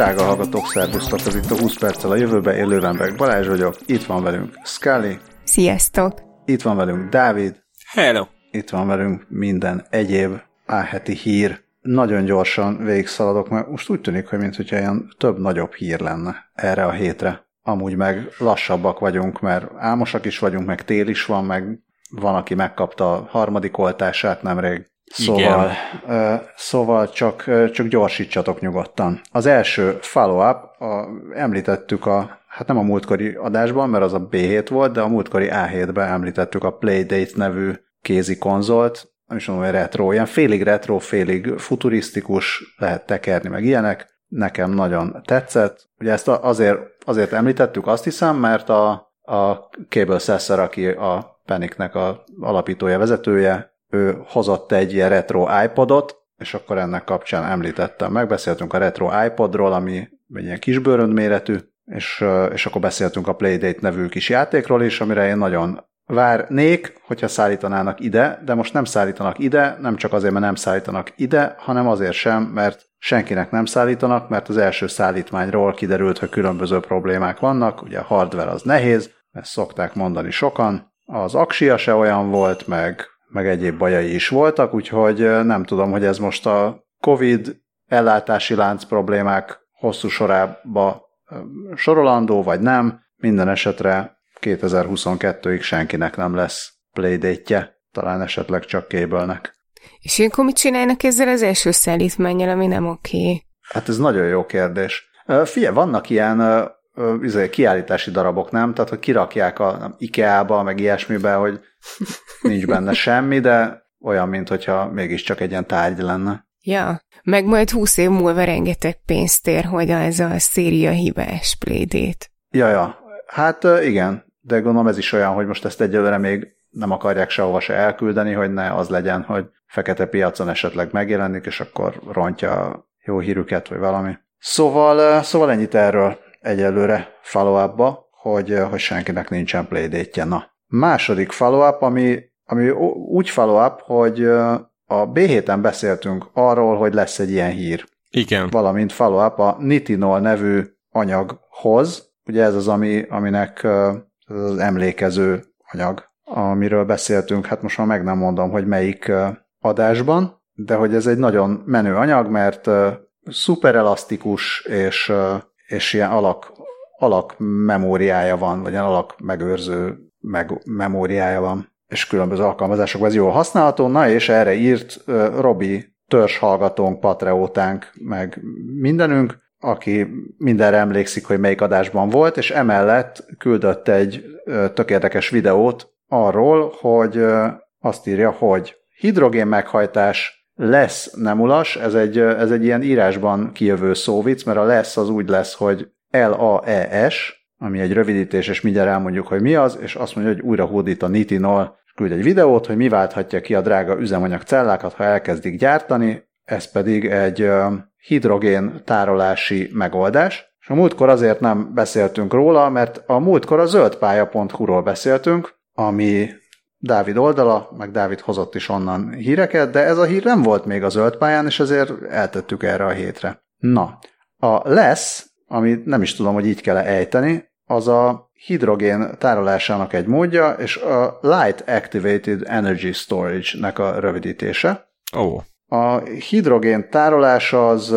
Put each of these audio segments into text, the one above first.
Drága hallgatók, szervusztok, ez itt a 20 perccel a jövőbe, én Lővenberg Balázs vagyok, itt van velünk Scully. Sziasztok! Itt van velünk Dávid. Hello! Itt van velünk minden egyéb áheti hír. Nagyon gyorsan végigszaladok, mert most úgy tűnik, hogy mintha ilyen több nagyobb hír lenne erre a hétre. Amúgy meg lassabbak vagyunk, mert álmosak is vagyunk, meg tél is van, meg van, aki megkapta a harmadik oltását nemrég. Szóval, Igen. szóval csak, csak gyorsítsatok nyugodtan. Az első follow-up, a, említettük a, hát nem a múltkori adásban, mert az a B7 volt, de a múltkori A7-ben említettük a Playdate nevű kézi konzolt, nem is mondom, hogy retro, ilyen félig retro, félig futurisztikus, lehet tekerni, meg ilyenek. Nekem nagyon tetszett. Ugye ezt azért, azért említettük, azt hiszem, mert a, a Cable Sasser, aki a Peniknek a alapítója, vezetője, ő hozott egy ilyen retro iPodot, és akkor ennek kapcsán említettem. Megbeszéltünk a retro iPodról, ami egy ilyen kisbőrönd méretű, és, és akkor beszéltünk a Playdate nevű kis játékról is, amire én nagyon várnék, hogyha szállítanának ide, de most nem szállítanak ide, nem csak azért, mert nem szállítanak ide, hanem azért sem, mert senkinek nem szállítanak, mert az első szállítmányról kiderült, hogy különböző problémák vannak, ugye a hardware az nehéz, ezt szokták mondani sokan, az aksia se olyan volt, meg meg egyéb bajai is voltak, úgyhogy nem tudom, hogy ez most a COVID ellátási lánc problémák hosszú sorába sorolandó, vagy nem. Minden esetre 2022-ig senkinek nem lesz playdate talán esetleg csak kébelnek. És ilyenkor mit csinálnak ezzel az első szállítmányjal, ami nem oké? Okay? Hát ez nagyon jó kérdés. Figyelj, vannak ilyen izé, kiállítási darabok, nem? Tehát, hogy kirakják a IKEA-ba, meg ilyesmibe, hogy nincs benne semmi, de olyan, mint hogyha mégiscsak egy ilyen tárgy lenne. Ja, meg majd húsz év múlva rengeteg pénzt ér, hogy az a széria hibás plédét. Ja, ja. Hát igen, de gondolom ez is olyan, hogy most ezt egyelőre még nem akarják sehova se elküldeni, hogy ne az legyen, hogy fekete piacon esetleg megjelenik, és akkor rontja a jó hírüket, vagy valami. Szóval, szóval ennyit erről egyelőre follow hogy, hogy senkinek nincsen playdate Na, második follow-up, ami, ami úgy follow-up, hogy a b héten beszéltünk arról, hogy lesz egy ilyen hír. Igen. Valamint follow-up a nitinol nevű anyaghoz. Ugye ez az, ami, aminek az emlékező anyag, amiről beszéltünk, hát most már meg nem mondom, hogy melyik adásban, de hogy ez egy nagyon menő anyag, mert szuper elasztikus, és, és ilyen alak, alak memóriája van, vagy ilyen alak megőrző meg memóriája van, és különböző alkalmazásokban ez jól használható. Na, és erre írt Robi hallgatónk, patreótánk, meg mindenünk, aki mindenre emlékszik, hogy melyik adásban volt, és emellett küldött egy tök érdekes videót arról, hogy azt írja, hogy hidrogén meghajtás lesz nem ulas, ez egy, ez egy ilyen írásban kijövő szóvic, mert a lesz az úgy lesz, hogy L-A-E-S, ami egy rövidítés, és mindjárt elmondjuk, hogy mi az, és azt mondja, hogy újra hódít a nitinol, és küld egy videót, hogy mi válthatja ki a drága üzemanyag cellákat, ha elkezdik gyártani, ez pedig egy hidrogén tárolási megoldás. És a múltkor azért nem beszéltünk róla, mert a múltkor a zöldpálya.hu-ról beszéltünk, ami Dávid oldala, meg Dávid hozott is onnan híreket, de ez a hír nem volt még a zöldpályán, és ezért eltettük erre a hétre. Na, a lesz, ami nem is tudom, hogy így kell ejteni, az a hidrogén tárolásának egy módja, és a Light Activated Energy Storage-nek a rövidítése. Ó. Oh. A hidrogén tárolása az,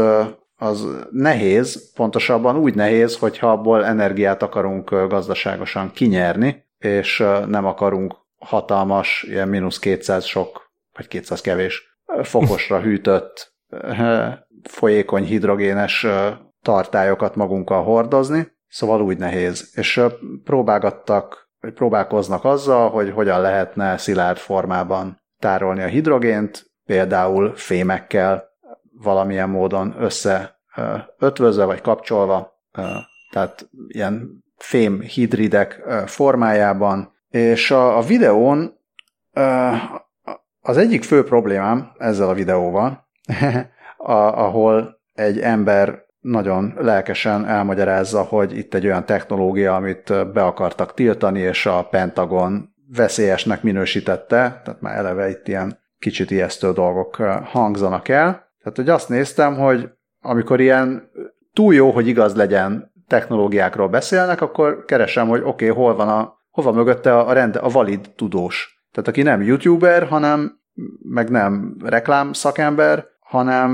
az nehéz, pontosabban úgy nehéz, hogyha abból energiát akarunk gazdaságosan kinyerni, és nem akarunk hatalmas, ilyen mínusz 200 sok, vagy 200 kevés fokosra hűtött folyékony hidrogénes tartályokat magunkkal hordozni, Szóval úgy nehéz. És próbálgattak, vagy próbálkoznak azzal, hogy hogyan lehetne szilárd formában tárolni a hidrogént, például fémekkel valamilyen módon össze ötvözve vagy kapcsolva, tehát ilyen fém hidridek formájában. És a, a videón az egyik fő problémám ezzel a videóval, ahol egy ember nagyon lelkesen elmagyarázza, hogy itt egy olyan technológia, amit be akartak tiltani, és a Pentagon veszélyesnek minősítette, tehát már eleve itt ilyen kicsit ijesztő dolgok hangzanak el. Tehát, hogy azt néztem, hogy amikor ilyen túl jó, hogy igaz legyen technológiákról beszélnek, akkor keresem, hogy oké, okay, hol van a, hova mögötte a, rende, a valid tudós. Tehát aki nem youtuber, hanem meg nem reklám szakember, hanem,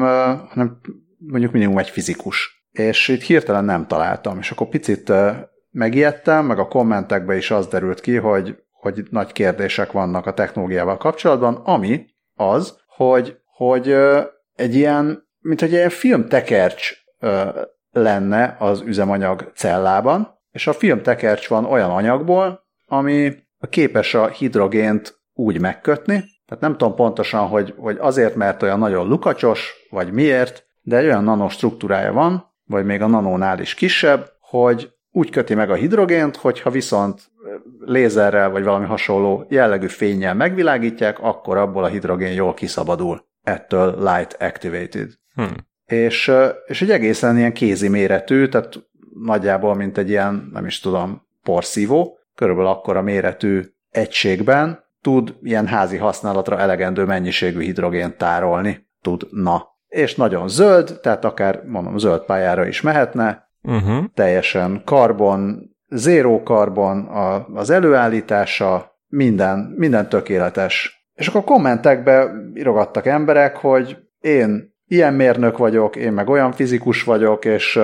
hanem mondjuk minimum egy fizikus. És itt hirtelen nem találtam, és akkor picit megijedtem, meg a kommentekben is az derült ki, hogy, hogy nagy kérdések vannak a technológiával kapcsolatban, ami az, hogy, hogy egy ilyen, mint hogy egy ilyen filmtekercs lenne az üzemanyag cellában, és a filmtekercs van olyan anyagból, ami képes a hidrogént úgy megkötni, tehát nem tudom pontosan, hogy, hogy azért, mert olyan nagyon lukacsos, vagy miért, de egy olyan nanostruktúrája van, vagy még a nanónál is kisebb, hogy úgy köti meg a hidrogént, hogyha viszont lézerrel vagy valami hasonló jellegű fényjel megvilágítják, akkor abból a hidrogén jól kiszabadul. Ettől light activated. Hmm. És, és egy egészen ilyen kézi méretű, tehát nagyjából mint egy ilyen, nem is tudom, porszívó, körülbelül akkora méretű egységben tud ilyen házi használatra elegendő mennyiségű hidrogént tárolni. Tudna. És nagyon zöld, tehát akár mondom zöld pályára is mehetne, uh-huh. teljesen karbon, zéró karbon, a, az előállítása, minden, minden tökéletes. És akkor kommentekbe írogattak emberek, hogy én ilyen mérnök vagyok, én meg olyan fizikus vagyok, és,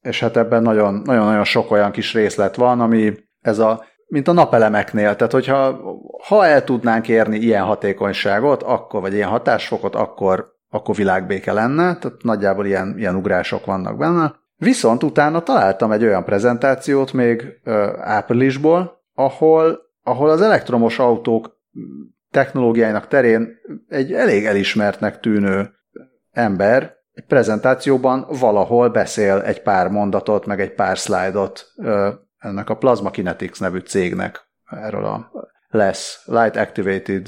és hát ebben nagyon-nagyon sok olyan kis részlet van, ami ez a mint a napelemeknél, tehát hogyha ha el tudnánk érni ilyen hatékonyságot, akkor, vagy ilyen hatásfokot, akkor, akkor világbéke lenne, tehát nagyjából ilyen, ilyen ugrások vannak benne. Viszont utána találtam egy olyan prezentációt még ö, áprilisból, ahol, ahol az elektromos autók technológiáinak terén egy elég elismertnek tűnő ember egy prezentációban valahol beszél egy pár mondatot, meg egy pár szlájdot ennek a Plasma Kinetics nevű cégnek erről a lesz Light Activated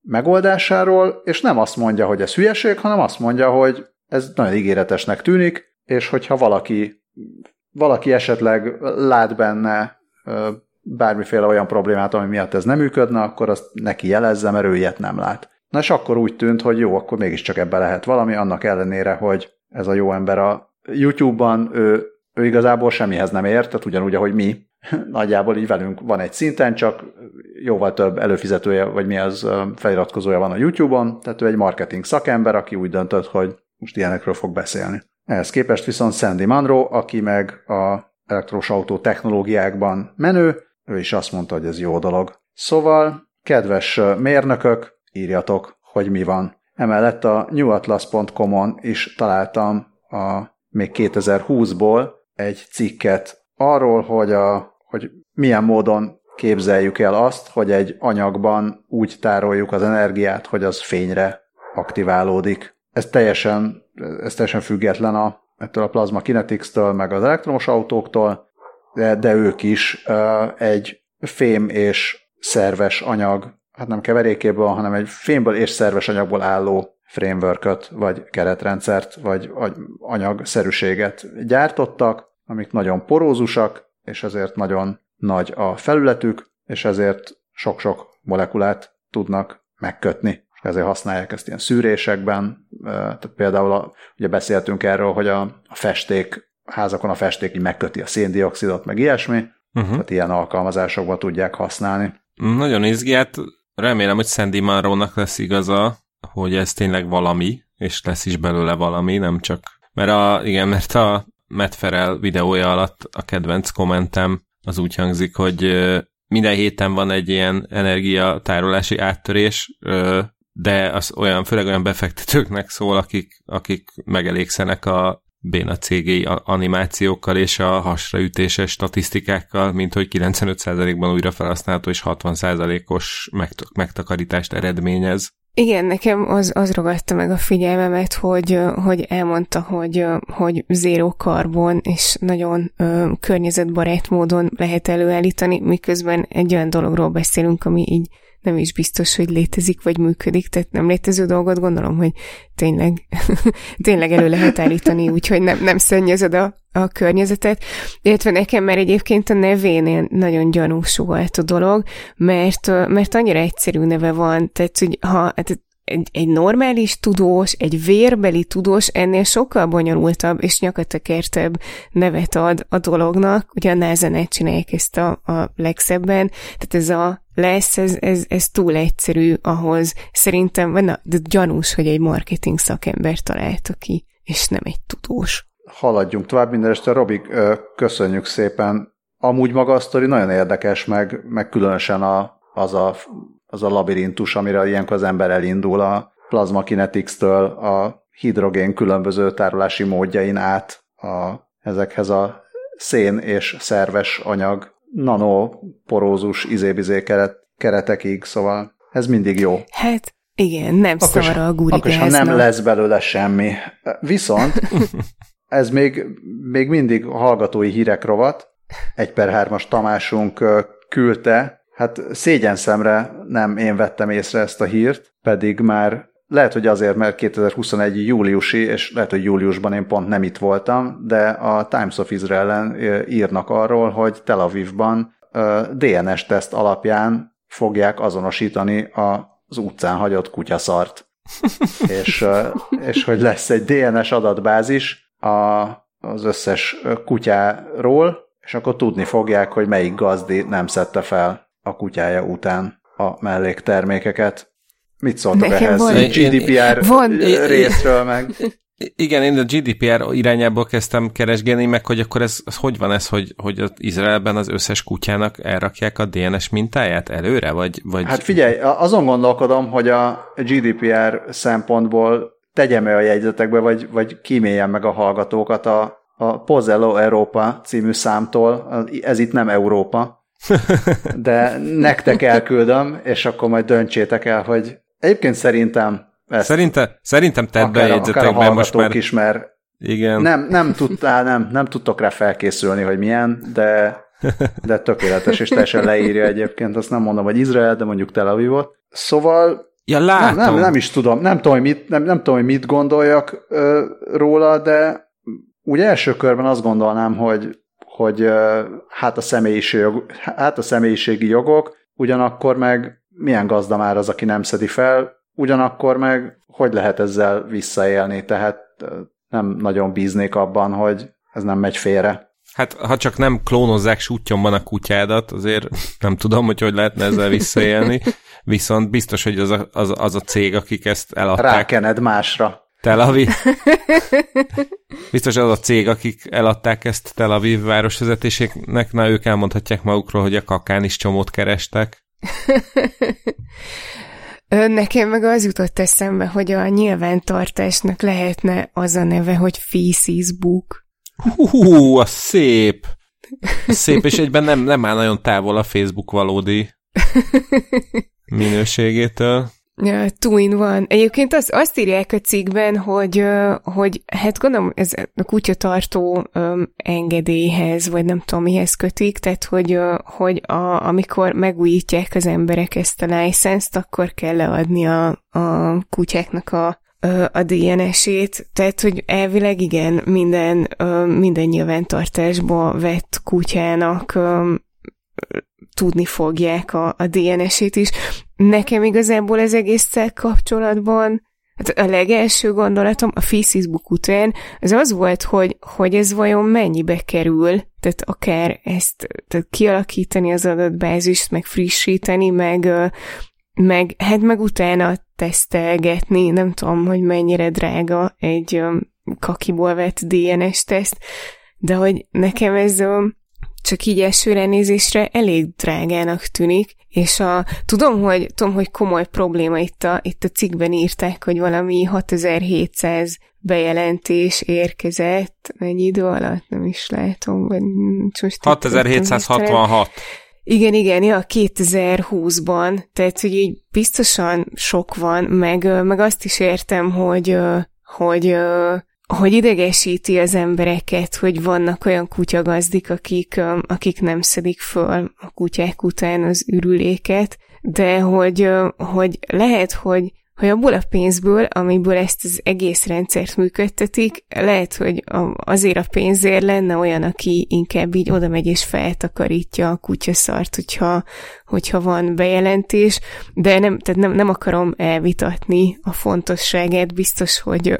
megoldásáról, és nem azt mondja, hogy ez hülyeség, hanem azt mondja, hogy ez nagyon ígéretesnek tűnik, és hogyha valaki, valaki esetleg lát benne bármiféle olyan problémát, ami miatt ez nem működne, akkor azt neki jelezze, mert ő ilyet nem lát. Na és akkor úgy tűnt, hogy jó, akkor mégiscsak ebbe lehet valami, annak ellenére, hogy ez a jó ember a YouTube-ban, ő ő igazából semmihez nem ért, tehát ugyanúgy, ahogy mi, nagyjából így velünk van egy szinten, csak jóval több előfizetője, vagy mi az feliratkozója van a YouTube-on, tehát ő egy marketing szakember, aki úgy döntött, hogy most ilyenekről fog beszélni. Ehhez képest viszont Sandy Munro, aki meg a elektrós autó technológiákban menő, ő is azt mondta, hogy ez jó dolog. Szóval, kedves mérnökök, írjatok, hogy mi van. Emellett a newatlas.com-on is találtam a még 2020-ból egy cikket arról, hogy, a, hogy milyen módon képzeljük el azt, hogy egy anyagban úgy tároljuk az energiát, hogy az fényre aktiválódik. Ez teljesen, ez teljesen független a, ettől a plazma kinetics-től, meg az elektromos autóktól, de, de ők is uh, egy fém és szerves anyag, hát nem keverékéből, hanem egy fémből és szerves anyagból álló framework vagy keretrendszert, vagy anyagszerűséget gyártottak, amik nagyon porózusak, és ezért nagyon nagy a felületük, és ezért sok-sok molekulát tudnak megkötni. Ezért használják ezt ilyen szűrésekben. Tehát például a, ugye beszéltünk erről, hogy a, a festék, a házakon a festék így megköti a széndiokszidot, meg ilyesmi, uh-huh. tehát ilyen alkalmazásokban tudják használni. Nagyon izgi, hát remélem, hogy Sandy Monroe-nak lesz igaza, hogy ez tényleg valami, és lesz is belőle valami, nem csak... Mert a, igen, mert a Matt Ferrell videója alatt a kedvenc kommentem az úgy hangzik, hogy minden héten van egy ilyen energiatárolási áttörés, de az olyan, főleg olyan befektetőknek szól, akik, akik megelégszenek a béna cégéi animációkkal és a hasraütéses statisztikákkal, mint hogy 95%-ban újra felhasználható és 60%-os megtakarítást eredményez. Igen, nekem az, az ragadta meg a figyelmemet, hogy, hogy elmondta, hogy, hogy zéró karbon és nagyon ö, környezetbarát módon lehet előállítani, miközben egy olyan dologról beszélünk, ami így nem is biztos, hogy létezik, vagy működik, tehát nem létező dolgot gondolom, hogy tényleg, tényleg elő lehet állítani, úgyhogy nem, nem szennyezed a, a környezetet, illetve nekem már egyébként a nevénél nagyon gyanús volt a dolog, mert, mert annyira egyszerű neve van, tehát hogy ha, hát egy, egy normális tudós, egy vérbeli tudós ennél sokkal bonyolultabb és nyakatekertebb nevet ad a dolognak. Ugye a nasa csinálják ezt a, a legszebben, tehát ez a lesz, ez, ez, ez túl egyszerű ahhoz. Szerintem, na, de gyanús, hogy egy marketing szakember találta ki, és nem egy tudós. Haladjunk tovább, minden este Robi, köszönjük szépen. Amúgy maga a sztori nagyon érdekes, meg, meg különösen a, az, a, az a labirintus, amire ilyenkor az ember elindul a Plasma Kinetics-től a hidrogén különböző tárolási módjain át a, ezekhez a szén és szerves anyag nanoporózus izébizé keret, keretekig, szóval ez mindig jó. Hát igen, nem akkor szar a Akkor ha nem lesz belőle semmi. Viszont ez még, még mindig hallgatói hírek rovat. Egy per hármas Tamásunk küldte, hát szégyen szemre nem én vettem észre ezt a hírt, pedig már lehet, hogy azért, mert 2021 júliusi, és lehet, hogy júliusban én pont nem itt voltam, de a Times of Israel-en írnak arról, hogy Tel Avivban DNS-teszt alapján fogják azonosítani az utcán hagyott kutyaszart. és, és hogy lesz egy DNS adatbázis a, az összes kutyáról, és akkor tudni fogják, hogy melyik gazdi nem szedte fel a kutyája után a melléktermékeket. Mit szóltok Nekem ehhez? Van, GDPR van, részről meg. Igen, én a GDPR irányából kezdtem keresgélni, meg hogy akkor ez, ez hogy van ez, hogy, hogy az Izraelben az összes kutyának elrakják a DNS mintáját előre, vagy, vagy... Hát figyelj, azon gondolkodom, hogy a GDPR szempontból tegyem -e a jegyzetekbe, vagy, vagy kíméljem meg a hallgatókat a, a Pozello Európa című számtól, ez itt nem Európa, de nektek elküldöm, és akkor majd döntsétek el, hogy Egyébként szerintem ezt Szerinte, szerintem tedd be jegyzetekbe most már. is, mert igen. Nem, nem, tudtál, nem, nem tudtok rá felkészülni, hogy milyen, de, de tökéletes, és teljesen leírja egyébként, azt nem mondom, hogy Izrael, de mondjuk Tel Avivot. Szóval ja, látom. Nem, nem, nem is tudom, nem tudom, hogy mit, nem, nem tudom, hogy mit gondoljak ö, róla, de úgy első körben azt gondolnám, hogy, hogy ö, hát, a személyiség, hát a személyiségi jogok, ugyanakkor meg milyen gazda már az, aki nem szedi fel, ugyanakkor meg hogy lehet ezzel visszaélni, tehát nem nagyon bíznék abban, hogy ez nem megy félre. Hát, ha csak nem klónozzák sútyomban a kutyádat, azért nem tudom, hogy hogy lehetne ezzel visszaélni, viszont biztos, hogy az a, az, az a cég, akik ezt eladták. Rákened másra. Tel Aviv. Biztos az a cég, akik eladták ezt Tel Aviv városvezetésének, na ők elmondhatják magukról, hogy a kakán is csomót kerestek. Nekem meg az jutott eszembe, hogy a nyilvántartásnak lehetne az a neve, hogy Facebook. Hú, a szép! A szép, és egyben nem, nem áll nagyon távol a Facebook valódi minőségétől. Ja, two in one. Egyébként az, azt írják a cikkben, hogy, hogy hát gondolom ez a kutyatartó engedélyhez, vagy nem tudom mihez kötik, tehát hogy, hogy a, amikor megújítják az emberek ezt a licenzt, akkor kell leadni a, a kutyáknak a, a DNS-ét, tehát, hogy elvileg igen, minden, minden nyilvántartásba vett kutyának tudni fogják a, a DNS-ét is. Nekem igazából ez egészszel kapcsolatban Hát a legelső gondolatom a Facebook után az az volt, hogy, hogy ez vajon mennyibe kerül, tehát akár ezt tehát kialakítani az adatbázist, meg frissíteni, meg, meg hát meg utána tesztelgetni, nem tudom, hogy mennyire drága egy kakiból vett DNS teszt, de hogy nekem ez csak így elsőre nézésre elég drágának tűnik, és a, tudom, hogy, tudom, hogy komoly probléma itt a, itt a cikkben írták, hogy valami 6700 bejelentés érkezett, mennyi idő alatt, nem is látom, vagy most 6766. Igen, igen, ja, 2020-ban, tehát hogy így biztosan sok van, meg, meg azt is értem, hogy, hogy hogy idegesíti az embereket, hogy vannak olyan kutyagazdik, akik, akik nem szedik föl a kutyák után az ürüléket, de hogy, hogy lehet, hogy, hogy abból a pénzből, amiből ezt az egész rendszert működtetik, lehet, hogy azért a pénzért lenne olyan, aki inkább így oda megy és feltakarítja a kutyaszart, hogyha, hogyha van bejelentés, de nem, tehát nem, nem akarom elvitatni a fontosságát, biztos, hogy,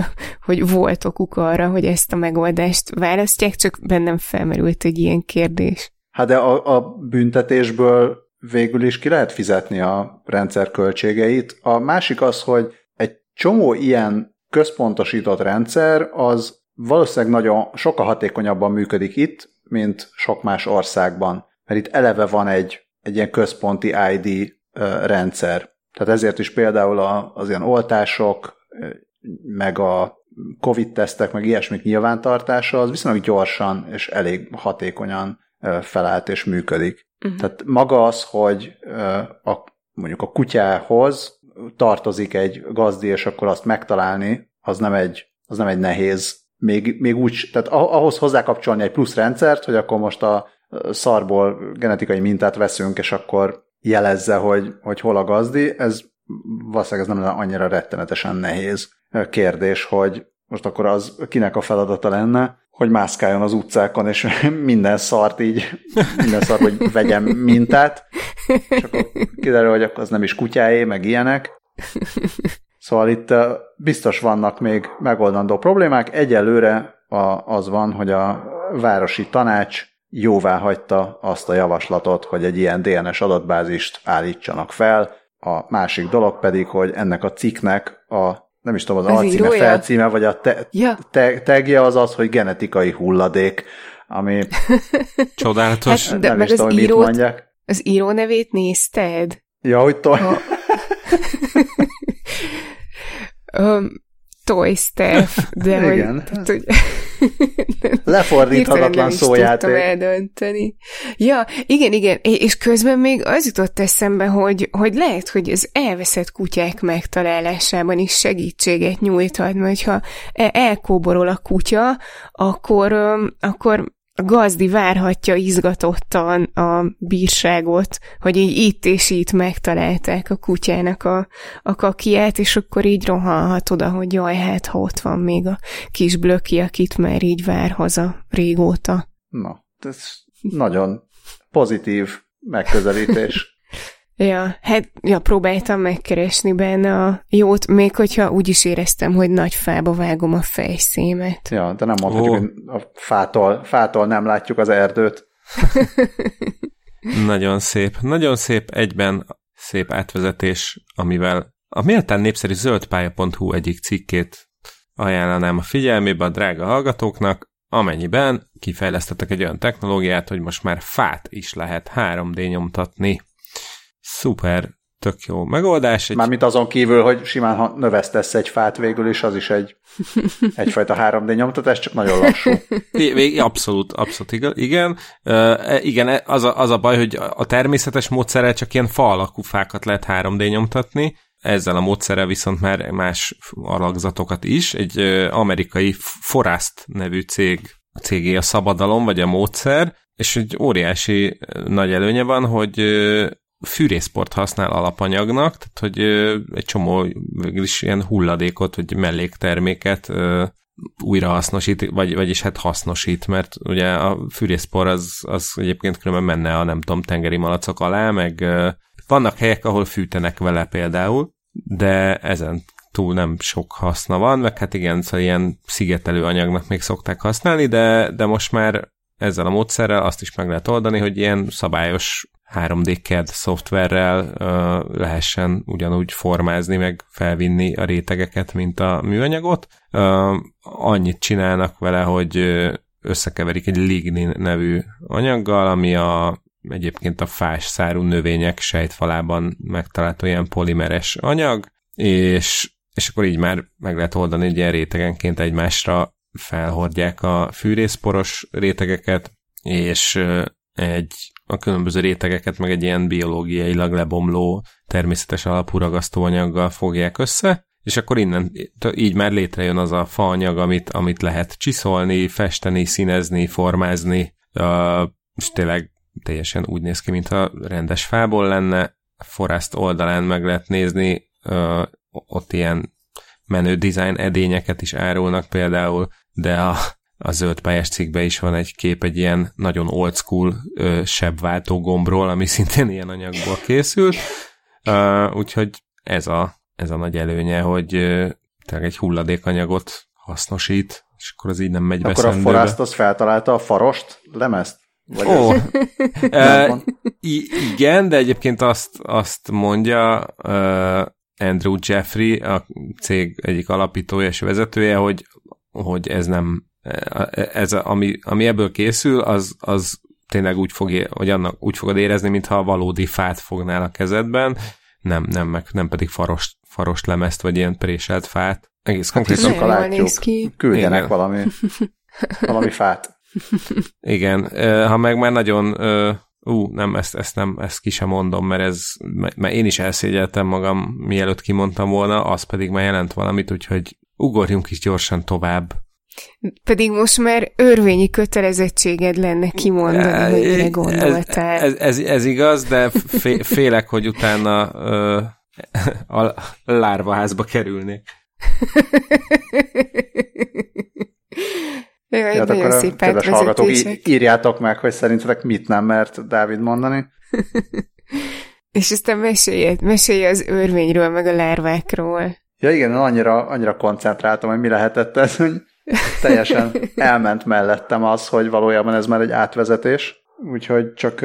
hogy volt okuk arra, hogy ezt a megoldást választják, csak bennem felmerült egy ilyen kérdés. Hát de a, a büntetésből végül is ki lehet fizetni a rendszer költségeit. A másik az, hogy egy csomó ilyen központosított rendszer az valószínűleg nagyon sokkal hatékonyabban működik itt, mint sok más országban. Mert itt eleve van egy, egy ilyen központi ID rendszer. Tehát ezért is például az ilyen oltások, meg a COVID-tesztek, meg ilyesmik nyilvántartása, az viszonylag gyorsan és elég hatékonyan felállt és működik. Uh-huh. Tehát maga az, hogy a, mondjuk a kutyához tartozik egy gazdi, és akkor azt megtalálni, az nem egy, az nem egy nehéz. Még, még úgy, tehát ahhoz hozzákapcsolni egy plusz rendszert, hogy akkor most a szarból genetikai mintát veszünk, és akkor jelezze, hogy, hogy hol a gazdi, ez valószínűleg ez nem lenne annyira rettenetesen nehéz kérdés, hogy most akkor az kinek a feladata lenne, hogy mászkáljon az utcákon, és minden szart így, minden szart, hogy vegyem mintát, és akkor kiderül, hogy az nem is kutyáé, meg ilyenek. Szóval itt biztos vannak még megoldandó problémák. Egyelőre az van, hogy a városi tanács jóvá hagyta azt a javaslatot, hogy egy ilyen DNS adatbázist állítsanak fel. A másik dolog pedig, hogy ennek a cikknek a nem is tudom, az, az alcíme, írója? felcíme, vagy a te, ja. te, tegje az az, hogy genetikai hulladék, ami csodálatos. Hát, de nem meg is tudom, az írót, mit mondják. Az író nevét nézted? Ja, hogy to- um, Toy Steph, de Igen. hogy, tehát, hogy Lefordíthatatlan szójáték. Nem eldönteni. Ja, igen, igen, és közben még az jutott eszembe, hogy, hogy lehet, hogy az elveszett kutyák megtalálásában is segítséget nyújthat, mert ha e- elkóborol a kutya, akkor, akkor a gazdi várhatja izgatottan a bírságot, hogy így itt és itt megtalálták a kutyának a, a kakiát, és akkor így rohanhat oda, hogy jaj, hát ha ott van még a kis blöki, akit már így vár haza régóta. Na, ez nagyon pozitív megközelítés. Ja, hát ja, próbáltam megkeresni benne a jót, még hogyha úgy is éreztem, hogy nagy fába vágom a fejszémet. Ja, de nem mondhatjuk, oh. hogy a fától, fától nem látjuk az erdőt. nagyon szép, nagyon szép egyben szép átvezetés, amivel a méltán népszerű zöldpálya.hu egyik cikkét ajánlanám a figyelmébe a drága hallgatóknak, amennyiben kifejlesztettek egy olyan technológiát, hogy most már fát is lehet 3D nyomtatni szuper, tök jó megoldás. Egy... Mármint azon kívül, hogy simán ha növesztesz egy fát végül is, az is egy egyfajta 3D nyomtatás, csak nagyon lassú. I, abszolút, abszolút igen. Uh, igen, az a, az a baj, hogy a természetes módszerrel csak ilyen fa alakú fákat lehet 3D nyomtatni, ezzel a módszerrel viszont már más alakzatokat is. Egy uh, amerikai Forast nevű cég, a cégé a szabadalom, vagy a módszer, és egy óriási nagy előnye van, hogy fűrészport használ alapanyagnak, tehát hogy egy csomó is ilyen hulladékot, vagy mellékterméket újra hasznosít, vagy, vagyis hát hasznosít, mert ugye a fűrészpor az, az egyébként különben menne a nem tudom, tengeri malacok alá, meg vannak helyek, ahol fűtenek vele például, de ezen túl nem sok haszna van, meg hát igen, szóval ilyen szigetelő anyagnak még szokták használni, de, de most már ezzel a módszerrel azt is meg lehet oldani, hogy ilyen szabályos 3D CAD szoftverrel uh, lehessen ugyanúgy formázni, meg felvinni a rétegeket, mint a műanyagot. Uh, annyit csinálnak vele, hogy összekeverik egy lignin nevű anyaggal, ami a egyébként a fás szárú növények sejtfalában megtalálható ilyen polimeres anyag, és, és akkor így már meg lehet oldani, hogy ilyen rétegenként egymásra felhordják a fűrészporos rétegeket, és egy a különböző rétegeket meg egy ilyen biológiailag lebomló természetes alapú ragasztóanyaggal fogják össze, és akkor innen így már létrejön az a faanyag, amit, amit lehet csiszolni, festeni, színezni, formázni, és tényleg teljesen úgy néz ki, mintha rendes fából lenne. Forrest oldalán meg lehet nézni ott ilyen menő design edényeket is árulnak például, de a, a zöld pályás cikkben is van egy kép egy ilyen nagyon old school ö, sebváltó gombról, ami szintén ilyen anyagból készült. Uh, úgyhogy ez a, ez a nagy előnye, hogy uh, egy hulladékanyagot hasznosít, és akkor az így nem megy Akkor a forrászt az feltalálta a farost, lemezt? Vagy Ó, uh, igen, de egyébként azt, azt mondja uh, Andrew Jeffrey, a cég egyik alapítója és vezetője, hogy, hogy ez nem, ez, ami, ami ebből készül, az, az tényleg úgy, fog, hogy annak úgy fogod érezni, mintha valódi fát fognál a kezedben, nem, nem, meg, nem pedig farost, farost lemezt, vagy ilyen préselt fát. Egész hát konkrétan látjuk. Küldjenek Igen. valami, valami fát. Igen, ha meg már nagyon ú, nem, ezt, ezt nem, ezt ki sem mondom, mert ez, mert én is elszégyeltem magam, mielőtt kimondtam volna, az pedig már jelent valamit, úgyhogy ugorjunk is gyorsan tovább. Pedig most már örvényi kötelezettséged lenne kimondani, hogy mire gondoltál. Ez, ez, ez, ez igaz, de félek, hogy utána ö, a lárvaházba kerülnék. Jaj, ja, nagyon akkor szép kedves hallgatók, írjátok meg, hogy szerintetek mit nem mert Dávid mondani. És aztán mesélj, mesélj az örvényről, meg a lárvákról. Ja igen, annyira, annyira koncentráltam, hogy mi lehetett ez, hogy teljesen elment mellettem az, hogy valójában ez már egy átvezetés, úgyhogy csak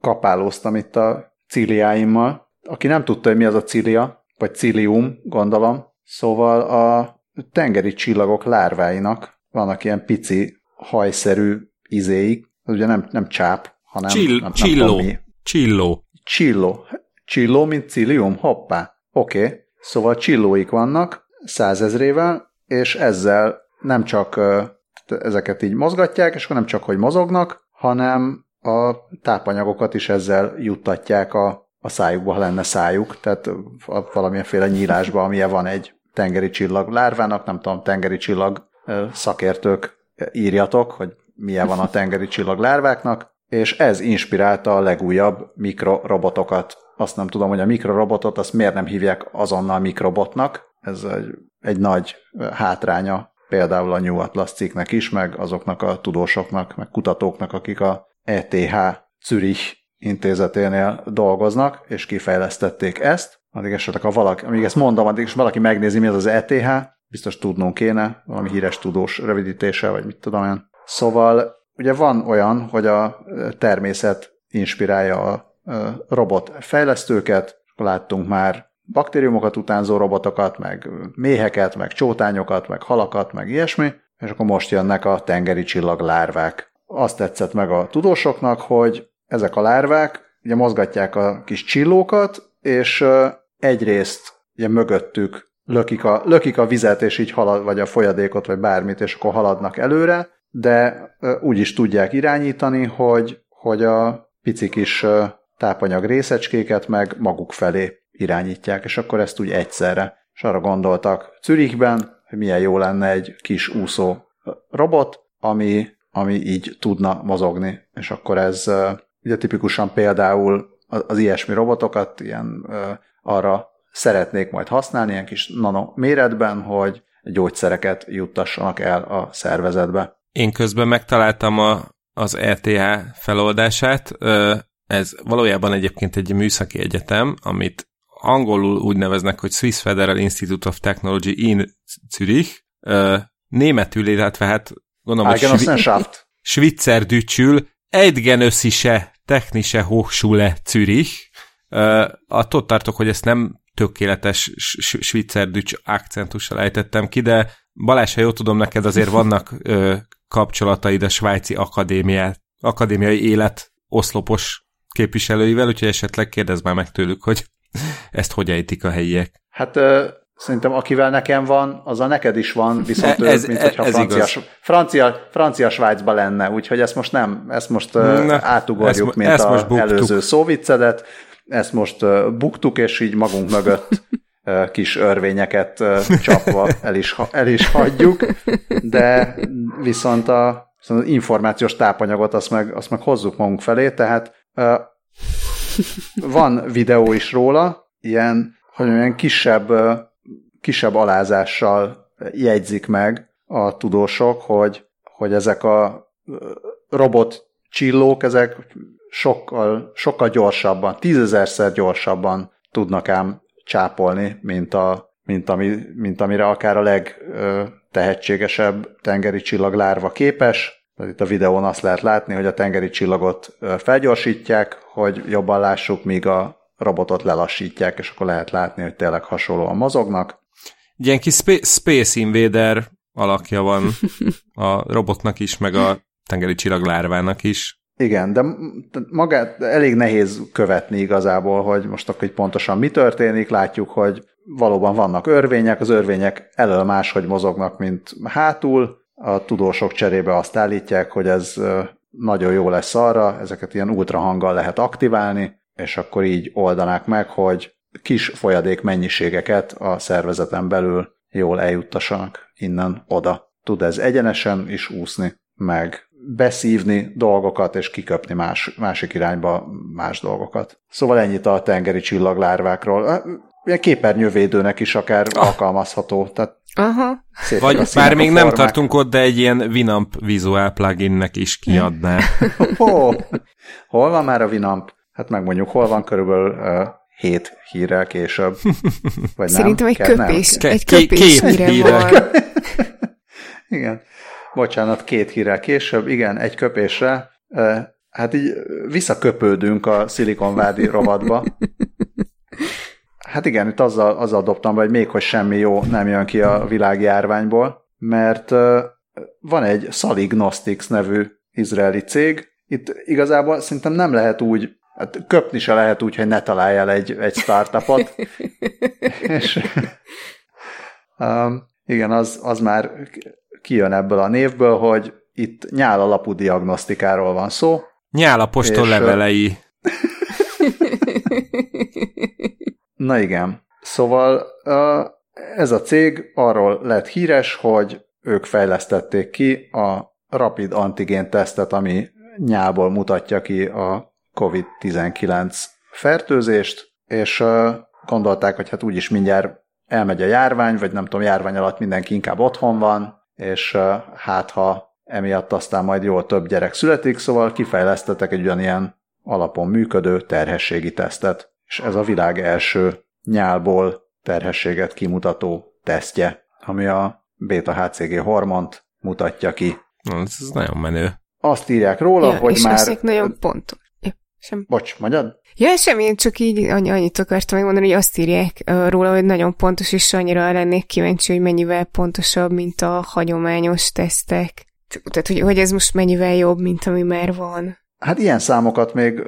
kapálóztam itt a ciliáimmal. Aki nem tudta, hogy mi az a cilia, vagy cilium, gondolom, szóval a tengeri csillagok lárváinak vannak ilyen pici hajszerű izéig, az ugye nem, nem csáp, hanem Csill, nem, csilló. Nem csilló. Csilló. Csilló, mint cilium? Hoppá. Oké. Okay. Szóval csillóik vannak százezrével, és ezzel nem csak ezeket így mozgatják, és akkor nem csak, hogy mozognak, hanem a tápanyagokat is ezzel juttatják a, a szájukba, ha lenne szájuk, tehát valamilyenféle nyílásba, amilyen van egy tengeri csillag lárvának, nem tudom, tengeri csillag szakértők írjatok, hogy milyen van a tengeri csillag lárváknak, és ez inspirálta a legújabb mikrorobotokat. Azt nem tudom, hogy a mikrorobotot azt miért nem hívják azonnal mikrobotnak. Ez egy, egy nagy hátránya például a New Atlas cikknek is, meg azoknak a tudósoknak, meg kutatóknak, akik a ETH Zürich intézeténél dolgoznak, és kifejlesztették ezt. Addig esetleg, ha valaki, amíg ezt mondom, addig is valaki megnézi, mi az az ETH, biztos tudnunk kéne, valami híres tudós rövidítése, vagy mit tudom én. Szóval ugye van olyan, hogy a természet inspirálja a robot fejlesztőket, láttunk már baktériumokat utánzó robotokat, meg méheket, meg csótányokat, meg halakat, meg ilyesmi, és akkor most jönnek a tengeri csillag lárvák. Azt tetszett meg a tudósoknak, hogy ezek a lárvák ugye mozgatják a kis csillókat, és egyrészt ugye mögöttük lökik a, lökik a vizet, és így halad, vagy a folyadékot, vagy bármit, és akkor haladnak előre, de úgy is tudják irányítani, hogy, hogy a pici kis tápanyag részecskéket meg maguk felé irányítják, és akkor ezt úgy egyszerre. És arra gondoltak Zürichben, hogy milyen jó lenne egy kis úszó robot, ami, ami így tudna mozogni, és akkor ez ugye tipikusan például az ilyesmi robotokat ilyen arra szeretnék majd használni, ilyen kis nano méretben, hogy gyógyszereket juttassanak el a szervezetbe. Én közben megtaláltam a, az ETH feloldását. Ez valójában egyébként egy műszaki egyetem, amit angolul úgy neveznek, hogy Swiss Federal Institute of Technology in Zürich. Németül, illetve hát gondolom, hogy Svi- Svitzer Dücsül Eidgenössische Technische Hochschule Zürich. Attól tartok, hogy ezt nem tökéletes svicser dücs akcentussal ejtettem ki, de Balázs, ha jól tudom, neked azért vannak ö, kapcsolataid a svájci akadémiá, akadémiai élet oszlopos képviselőivel, úgyhogy esetleg kérdezz már meg tőlük, hogy ezt hogy ejtik a helyiek. Hát ö, szerintem akivel nekem van, az a neked is van, viszont e, ez, ő, mint e, hogyha ez francia, francia, francia Svájcba lenne, úgyhogy ezt most nem, ezt most Na, átugorjuk, ezt, mint ezt a most előző szóviccedet ezt most buktuk, és így magunk mögött kis örvényeket csapva el is, el is hagyjuk, de viszont a, viszont az információs tápanyagot azt meg, azt meg hozzuk magunk felé, tehát van videó is róla, ilyen, hogy olyan kisebb kisebb alázással jegyzik meg a tudósok, hogy, hogy ezek a robot csillók, ezek sokkal, sokkal gyorsabban, tízezerszer gyorsabban tudnak ám csápolni, mint, a, mint, ami, mint amire akár a legtehetségesebb tengeri csillaglárva képes. Itt a videón azt lehet látni, hogy a tengeri csillagot felgyorsítják, hogy jobban lássuk, míg a robotot lelassítják, és akkor lehet látni, hogy tényleg hasonlóan mozognak. Egy ilyen kis Space Invader alakja van a robotnak is, meg a tengeri csillaglárvának is. Igen, de magát elég nehéz követni igazából, hogy most akkor hogy pontosan mi történik. Látjuk, hogy valóban vannak örvények, az örvények elől máshogy mozognak, mint hátul. A tudósok cserébe azt állítják, hogy ez nagyon jó lesz arra, ezeket ilyen ultrahanggal lehet aktiválni, és akkor így oldanák meg, hogy kis folyadék mennyiségeket a szervezeten belül jól eljuttassanak innen oda. Tud ez egyenesen is úszni, meg beszívni dolgokat, és kiköpni más, másik irányba más dolgokat. Szóval ennyit a tengeri csillaglárvákról. Ilyen képernyővédőnek is akár ah. alkalmazható. Tehát Aha. Vagy bár még nem tartunk ott, de egy ilyen Winamp visual pluginnek is kiadná. oh, hol van már a Winamp? Hát megmondjuk, hol van körülbelül uh, hét hírrel később. Vagy Szerintem nem? egy köpés, nem? egy köpés két hírrel. van. Igen. Bocsánat, két hírrel később, igen, egy köpésre. Hát így visszaköpődünk a szilikonvádi rovatba. Hát igen, itt azzal, azzal dobtam be, hogy még hogy semmi jó nem jön ki a világjárványból, mert van egy Salignostics nevű izraeli cég, itt igazából szerintem nem lehet úgy, hát köpni se lehet úgy, hogy ne találj el egy, egy startupot. És um, igen, az, az már kijön ebből a névből, hogy itt nyál alapú diagnosztikáról van szó. Nyálapostól levelei. Na igen. Szóval ez a cég arról lett híres, hogy ők fejlesztették ki a rapid antigén tesztet, ami nyából mutatja ki a COVID-19 fertőzést, és gondolták, hogy hát úgyis mindjárt elmegy a járvány, vagy nem tudom, járvány alatt mindenki inkább otthon van, és hát ha emiatt aztán majd jól több gyerek születik, szóval kifejlesztettek egy ilyen alapon működő terhességi tesztet, és ez a világ első nyálból terhességet kimutató tesztje, ami a beta-HCG hormont mutatja ki. Ez nagyon menő. Azt írják róla, ja, hogy és már... nagyon pontos. Sem... Bocs, magyad? Ja, sem, én csak így annyi, annyit akartam megmondani, hogy azt írják róla, hogy nagyon pontos, és annyira lennék kíváncsi, hogy mennyivel pontosabb, mint a hagyományos tesztek. Tehát, hogy, hogy ez most mennyivel jobb, mint ami már van. Hát ilyen számokat még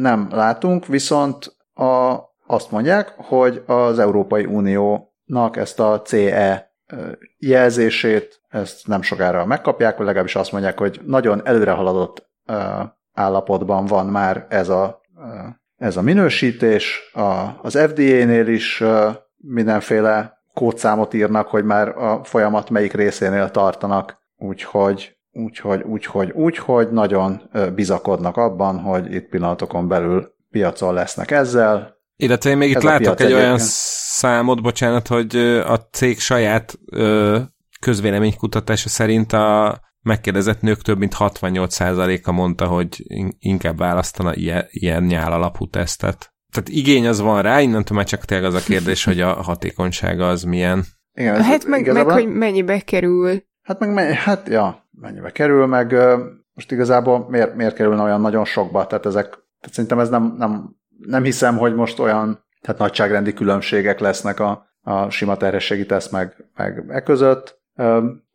nem látunk, viszont a, azt mondják, hogy az Európai Uniónak ezt a CE jelzését, ezt nem sokára megkapják, vagy legalábbis azt mondják, hogy nagyon előre haladott állapotban van már ez a, ez a minősítés. A, az FDA-nél is mindenféle kódszámot írnak, hogy már a folyamat melyik részénél tartanak, úgyhogy úgyhogy, úgyhogy, úgyhogy nagyon bizakodnak abban, hogy itt pillanatokon belül piacon lesznek ezzel. Illetve én még itt látok egy olyan számot, bocsánat, hogy a cég saját közvéleménykutatása szerint a megkérdezett nők több mint 68%-a mondta, hogy inkább választana ilyen, ilyen nyál alapú tesztet. Tehát igény az van rá, innentől már csak tényleg az a kérdés, hogy a hatékonysága az milyen. Igen, hát meg, igazából... meg, hogy mennyibe kerül. Hát meg, hát ja, mennyibe kerül, meg most igazából miért, miért kerülne olyan nagyon sokba, tehát ezek, tehát szerintem ez nem, nem, nem hiszem, hogy most olyan tehát nagyságrendi különbségek lesznek a, a sima terhességi teszt meg, meg e között.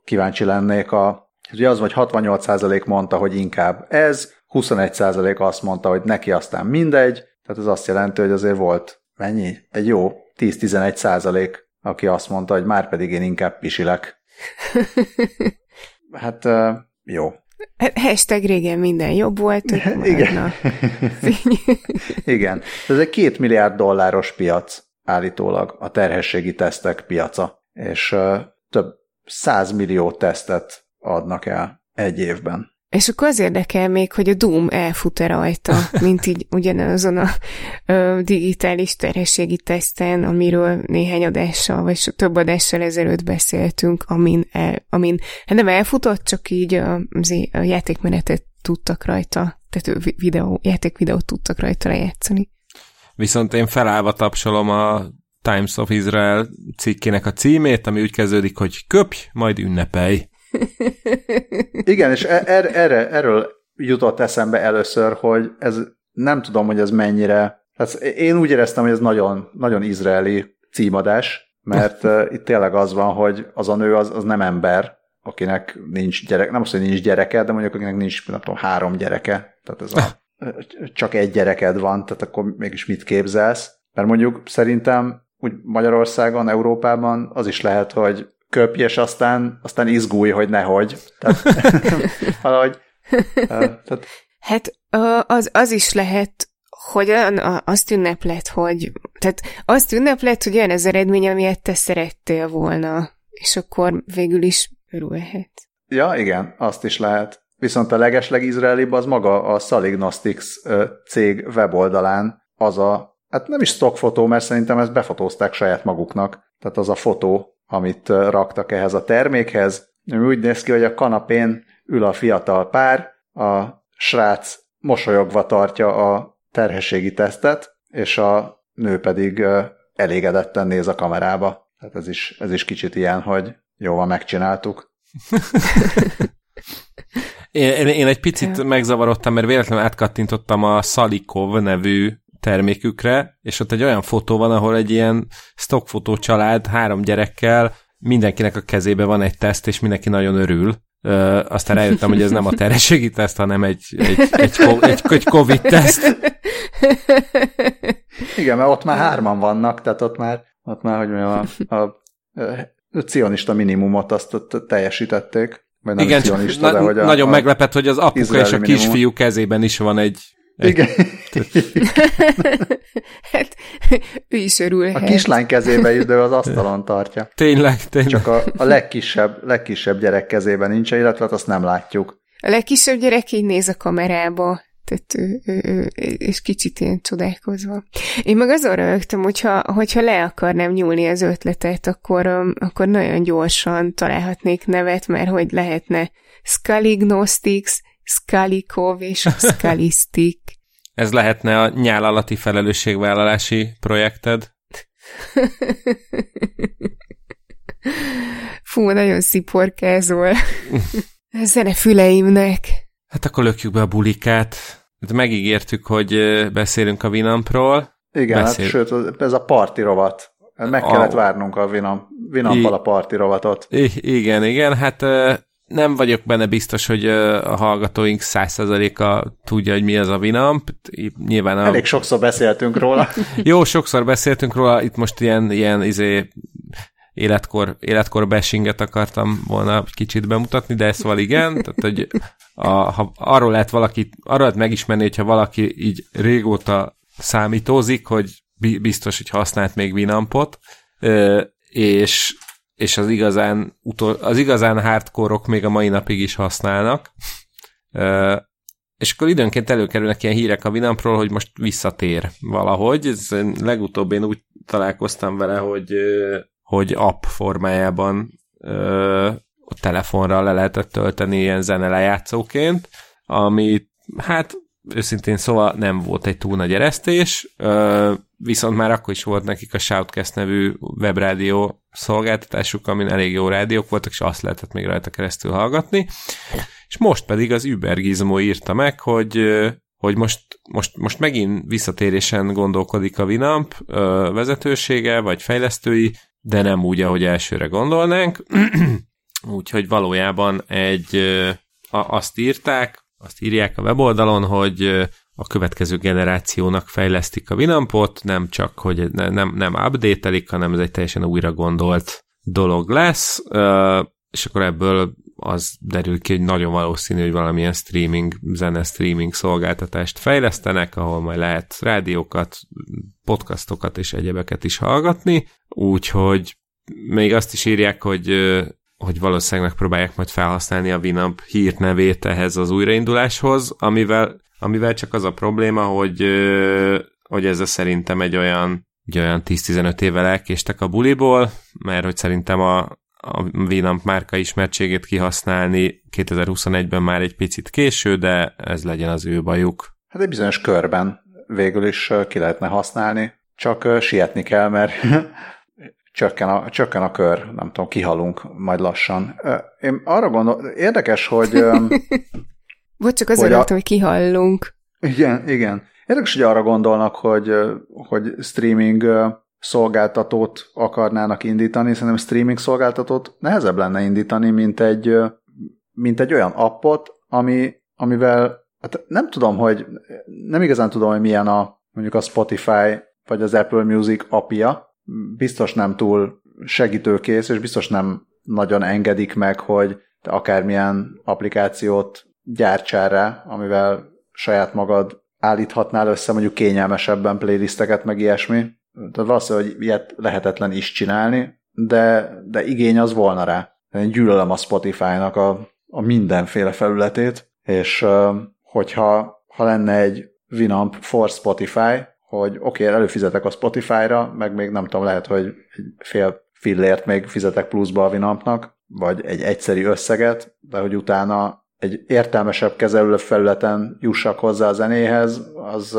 Kíváncsi lennék a Ugye az vagy 68% mondta, hogy inkább ez, 21% azt mondta, hogy neki aztán mindegy, tehát ez azt jelenti, hogy azért volt mennyi? Egy jó 10-11 százalék, aki azt mondta, hogy már pedig én inkább pisilek. Hát jó. Hashtag régen minden jobb volt. Igen. Igen. Ez egy két milliárd dolláros piac állítólag a terhességi tesztek piaca, és több 100 millió tesztet adnak el egy évben. És akkor az érdekel még, hogy a Doom elfut-e rajta, mint így ugyanazon a ö, digitális terhességi teszten, amiről néhány adással, vagy több adással ezelőtt beszéltünk, amin, el, amin hát nem elfutott, csak így a, a játékmenetet tudtak rajta, tehát videó, játékvideót tudtak rajta lejátszani. Viszont én felállva tapsolom a Times of Israel cikkének a címét, ami úgy kezdődik, hogy köpj, majd ünnepelj. Igen, és er, er, erre, erről jutott eszembe először, hogy ez nem tudom, hogy ez mennyire. Hát én úgy éreztem, hogy ez nagyon, nagyon izraeli címadás, mert uh, itt tényleg az van, hogy az a nő az, az nem ember, akinek nincs gyerek, nem azt, hogy nincs gyereke, de mondjuk akinek nincs, nem tudom, három gyereke, tehát ez a, csak egy gyereked van, tehát akkor mégis mit képzelsz? Mert mondjuk szerintem úgy Magyarországon, Európában az is lehet, hogy köpj, és aztán, aztán izgulj, hogy nehogy. Tehát, valahogy, tehát... Hát az, az is lehet, hogy azt ünneplet, hogy tehát azt ünneplet, hogy olyan az eredmény, amilyet te szerettél volna, és akkor végül is örülhet. Ja, igen, azt is lehet. Viszont a legesleg izraelibb az maga a Salignostics cég weboldalán az a, hát nem is stockfotó, mert szerintem ezt befotózták saját maguknak. Tehát az a fotó, amit raktak ehhez a termékhez. Úgy néz ki, hogy a kanapén ül a fiatal pár, a srác mosolyogva tartja a terhességi tesztet, és a nő pedig elégedetten néz a kamerába. Tehát ez is, ez is kicsit ilyen, hogy jó van, megcsináltuk. én, én egy picit megzavarodtam, mert véletlenül átkattintottam a Salikov nevű termékükre, és ott egy olyan fotó van, ahol egy ilyen stockfotó család három gyerekkel, mindenkinek a kezébe van egy teszt, és mindenki nagyon örül. Ö, aztán rájöttem, hogy ez nem a terhességi teszt, hanem egy, egy, egy, egy, egy Covid teszt. Igen, mert ott már hárman vannak, tehát ott már, ott már hogy mondjam, a, a, a cionista minimumot azt ott teljesítették. Vagy nem Igen, cionista, na, de hogy a, nagyon a meglepett, hogy az apuka és a kisfiú minimum. kezében is van egy igen. hát, ő is örülhet. A kislány kezébe is, de az asztalon tartja. Tényleg, tényleg. Csak a, a legkisebb, legkisebb gyerek kezében nincs, illetve hát azt nem látjuk. A legkisebb gyerek így néz a kamerába, tehát ő, ő, ő, és kicsit ilyen csodálkozva. Én meg azon rögtem, hogyha, hogyha le akarnám nyúlni az ötletet, akkor, um, akkor nagyon gyorsan találhatnék nevet, mert hogy lehetne Scully Gnostics, Skalikov és Skalistik. Ez lehetne a nyál alatti felelősségvállalási projekted? Fú, nagyon sziporkázol. A füleimnek. Hát akkor lökjük be a bulikát. Hát megígértük, hogy beszélünk a Vinampról. Igen, hát Beszél... hát, sőt, ez a parti rovat. Meg kellett a... várnunk a Vinam, Vinampal a parti rovatot. I- igen, igen, hát nem vagyok benne biztos, hogy a hallgatóink százszerzaléka tudja, hogy mi az a Winamp. Nyilván a... Elég sokszor beszéltünk róla. Jó, sokszor beszéltünk róla, itt most ilyen, ilyen izé, életkor, életkor bashinget akartam volna kicsit bemutatni, de szóval igen, tehát hogy a, ha arról lehet valaki, arról lehet megismerni, hogyha valaki így régóta számítózik, hogy biztos, hogy használt még Winampot, és és az igazán, utol, az igazán hardcore még a mai napig is használnak. Uh, és akkor időnként előkerülnek ilyen hírek a Vinampról, hogy most visszatér valahogy. Ez legutóbb én úgy találkoztam vele, hogy, hogy app formájában uh, a telefonra le lehetett tölteni ilyen zene lejátszóként, ami hát őszintén szóval nem volt egy túl nagy eresztés, viszont már akkor is volt nekik a Shoutcast nevű webrádió szolgáltatásuk, amin elég jó rádiók voltak, és azt lehetett még rajta keresztül hallgatni. És most pedig az Uber írta meg, hogy hogy most, most, most megint visszatérésen gondolkodik a Winamp vezetősége, vagy fejlesztői, de nem úgy, ahogy elsőre gondolnánk. Úgyhogy valójában egy azt írták, azt írják a weboldalon, hogy a következő generációnak fejlesztik a Winampot, nem csak, hogy nem, nem update hanem ez egy teljesen újra gondolt dolog lesz, és akkor ebből az derül ki, hogy nagyon valószínű, hogy valamilyen streaming, zene streaming szolgáltatást fejlesztenek, ahol majd lehet rádiókat, podcastokat és egyebeket is hallgatni, úgyhogy még azt is írják, hogy hogy valószínűleg megpróbálják majd felhasználni a Winamp hírnevét ehhez az újrainduláshoz, amivel, amivel csak az a probléma, hogy, hogy ez szerintem egy olyan, egy olyan 10-15 évvel elkéstek a buliból, mert hogy szerintem a, a Winamp márka ismertségét kihasználni 2021-ben már egy picit késő, de ez legyen az ő bajuk. Hát egy bizonyos körben végül is ki lehetne használni, csak sietni kell, mert csökken a, csökken a kör, nem tudom, kihalunk majd lassan. Én arra gondol, érdekes, hogy... Vagy csak azért hogy, a... hogy kihallunk. Igen, igen. Érdekes, hogy arra gondolnak, hogy, hogy streaming szolgáltatót akarnának indítani. Szerintem streaming szolgáltatót nehezebb lenne indítani, mint egy, mint egy olyan appot, ami, amivel hát nem tudom, hogy nem igazán tudom, hogy milyen a mondjuk a Spotify vagy az Apple Music apja, biztos nem túl segítőkész, és biztos nem nagyon engedik meg, hogy te akármilyen applikációt gyártsál rá, amivel saját magad állíthatnál össze mondjuk kényelmesebben playlisteket, meg ilyesmi. Tehát valószínűleg, hogy ilyet lehetetlen is csinálni, de, de igény az volna rá. Én gyűlölöm a Spotify-nak a, a mindenféle felületét, és hogyha ha lenne egy Winamp for Spotify, hogy oké, okay, előfizetek a Spotify-ra, meg még nem tudom, lehet, hogy egy fél fillért még fizetek pluszba a Winampnak, vagy egy egyszeri összeget, de hogy utána egy értelmesebb kezelő felületen jussak hozzá a zenéhez, az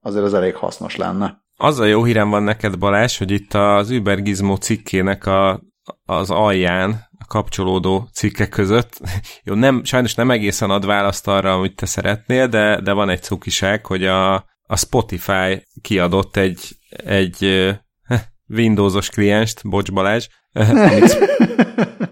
azért az elég hasznos lenne. Az a jó hírem van neked, Balázs, hogy itt az Uber Gizmo cikkének a, az alján, a kapcsolódó cikkek között, jó, nem, sajnos nem egészen ad választ arra, amit te szeretnél, de, de van egy cukiság, hogy a, a Spotify kiadott egy, egy Windowsos klienst, bocs Balázs, amit,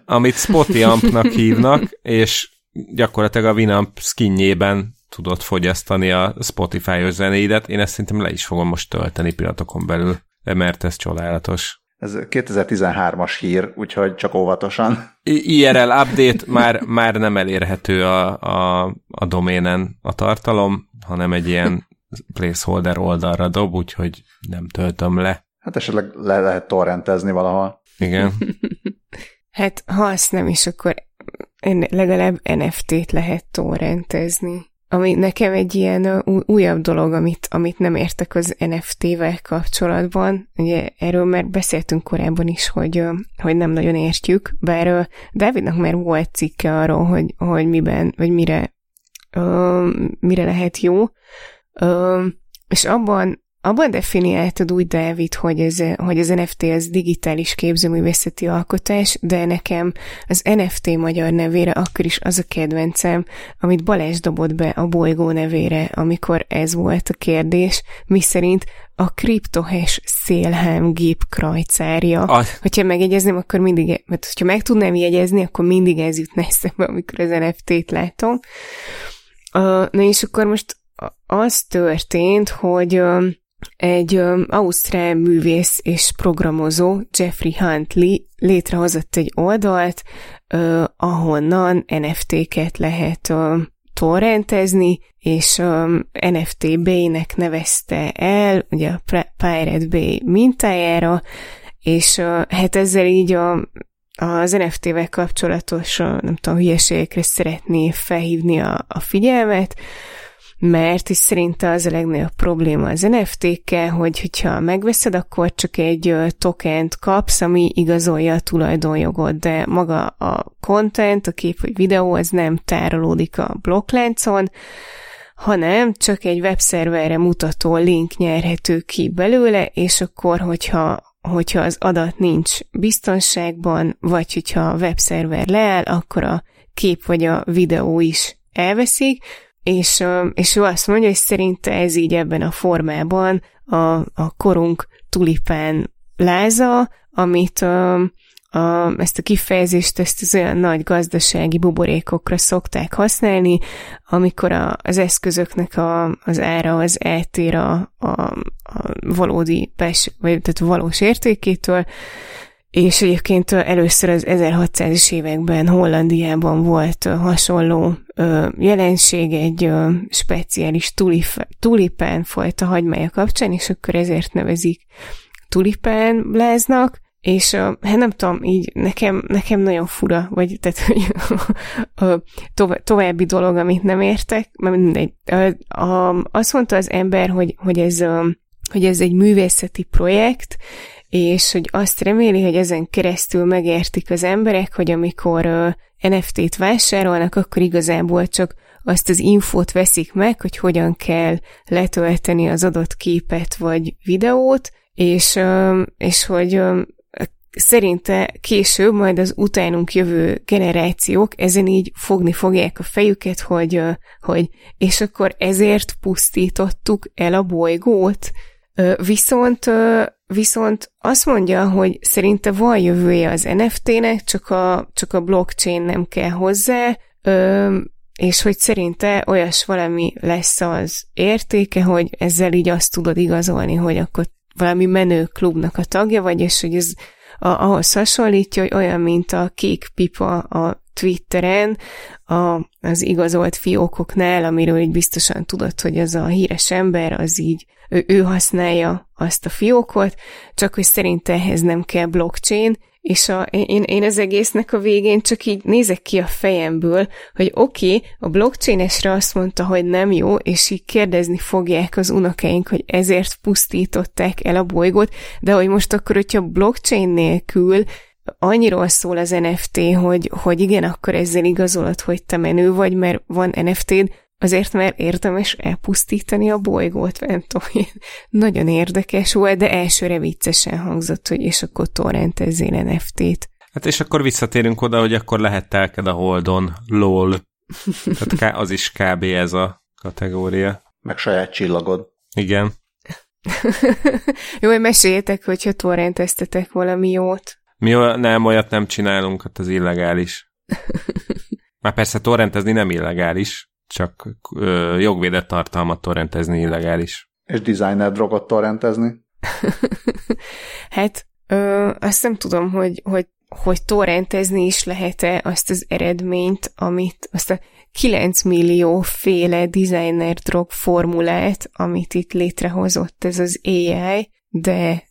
amit Spotiampnak hívnak, és gyakorlatilag a Winamp skinjében tudod fogyasztani a Spotify-os zenéidet. Én ezt szerintem le is fogom most tölteni pillanatokon belül, mert ez csodálatos. Ez 2013-as hír, úgyhogy csak óvatosan. IRL update már, már nem elérhető a, a, a doménen a tartalom, hanem egy ilyen placeholder oldalra dob, úgyhogy nem töltöm le. Hát esetleg le lehet torrentezni valahol. Igen. hát ha azt nem is, akkor legalább NFT-t lehet torrentezni. Ami nekem egy ilyen újabb dolog, amit, amit nem értek az NFT-vel kapcsolatban. Ugye erről már beszéltünk korábban is, hogy, hogy nem nagyon értjük, bár Dávidnak már volt cikke arról, hogy, hogy miben, vagy mire, mire lehet jó. És abban abban definiáltad úgy, Dávid, hogy, ez, hogy az NFT az digitális képzőművészeti alkotás, de nekem az NFT magyar nevére akkor is az a kedvencem, amit Balázs dobott be a bolygó nevére, amikor ez volt a kérdés, mi szerint a kriptohes szélhám gép krajcárja. Ah. Hogyha megjegyezném, akkor mindig, mert hogyha meg tudnám jegyezni, akkor mindig ez jutna eszembe, amikor az NFT-t látom. Na és akkor most az történt, hogy egy um, ausztrál művész és programozó, Jeffrey Huntley létrehozott egy oldalt, uh, ahonnan NFT-ket lehet uh, torrentezni, és NFT Bay-nek nevezte el, ugye a Pirate Bay mintájára, és uh, hát ezzel így a, az NFT-vel kapcsolatos, uh, nem tudom, hülyeségekre szeretné felhívni a, a figyelmet, mert is szerinte az a legnagyobb probléma az NFT-kkel, hogy hogyha megveszed, akkor csak egy tokent kapsz, ami igazolja a tulajdonjogot, de maga a content, a kép vagy videó, az nem tárolódik a blokkláncon, hanem csak egy webszerverre mutató link nyerhető ki belőle, és akkor, hogyha, hogyha az adat nincs biztonságban, vagy hogyha a webszerver leáll, akkor a kép vagy a videó is elveszik, és, és ő azt mondja, hogy szerinte ez így ebben a formában a, a korunk tulipán láza, amit a, ezt a kifejezést, ezt az olyan nagy gazdasági buborékokra szokták használni, amikor a, az eszközöknek a, az ára az eltér a, a, a valódi, vagy tehát valós értékétől, és egyébként először az 1600-es években Hollandiában volt hasonló jelenség egy speciális tulip, tulipán fajta hagymája kapcsán, és akkor ezért nevezik tulipán láznak, és hát nem tudom, így nekem, nekem nagyon fura, vagy tehát, hogy további dolog, amit nem értek, mert mindegy. Azt mondta az ember, hogy, hogy, ez, hogy ez egy művészeti projekt, és hogy azt reméli, hogy ezen keresztül megértik az emberek, hogy amikor NFT-t vásárolnak, akkor igazából csak azt az infót veszik meg, hogy hogyan kell letölteni az adott képet vagy videót, és, és hogy szerinte később majd az utánunk jövő generációk ezen így fogni fogják a fejüket, hogy, hogy és akkor ezért pusztítottuk el a bolygót. Viszont, viszont azt mondja, hogy szerinte van jövője az NFT-nek, csak a, csak a blockchain nem kell hozzá, és hogy szerinte olyas valami lesz az értéke, hogy ezzel így azt tudod igazolni, hogy akkor valami menő klubnak a tagja vagy, és hogy ez a, ahhoz hasonlítja, hogy olyan, mint a kék pipa a Twitteren, a, az igazolt fiókoknál, amiről így biztosan tudod, hogy ez a híres ember, az így, ő, ő használja azt a fiókot, csak hogy szerint ehhez nem kell blockchain, és a, én, én az egésznek a végén csak így nézek ki a fejemből, hogy oké, okay, a blockchainesre azt mondta, hogy nem jó, és így kérdezni fogják az unokáink, hogy ezért pusztították el a bolygót, de hogy most akkor, hogyha blockchain nélkül annyiról szól az NFT, hogy, hogy igen, akkor ezzel igazolod, hogy te menő vagy, mert van NFT-d, Azért, mert érdemes elpusztítani a bolygót, nem tudom, nagyon érdekes volt, de elsőre viccesen hangzott, hogy és akkor torrentezzél NFT-t. Hát és akkor visszatérünk oda, hogy akkor lehet telked a Holdon, lol. Tehát az is kb. ez a kategória. Meg saját csillagod. Igen. Jó, hogy meséljetek, hogyha torrenteztetek valami jót. Mi nem, olyat nem csinálunk, hát az illegális. Már persze torrentezni nem illegális, csak ö, jogvédett tartalmat torrentezni illegális. És designer drogot torrentezni? hát ö, azt nem tudom, hogy, hogy, hogy torrentezni is lehet-e azt az eredményt, amit azt a 9 millió féle designer drog formulát, amit itt létrehozott ez az AI, de,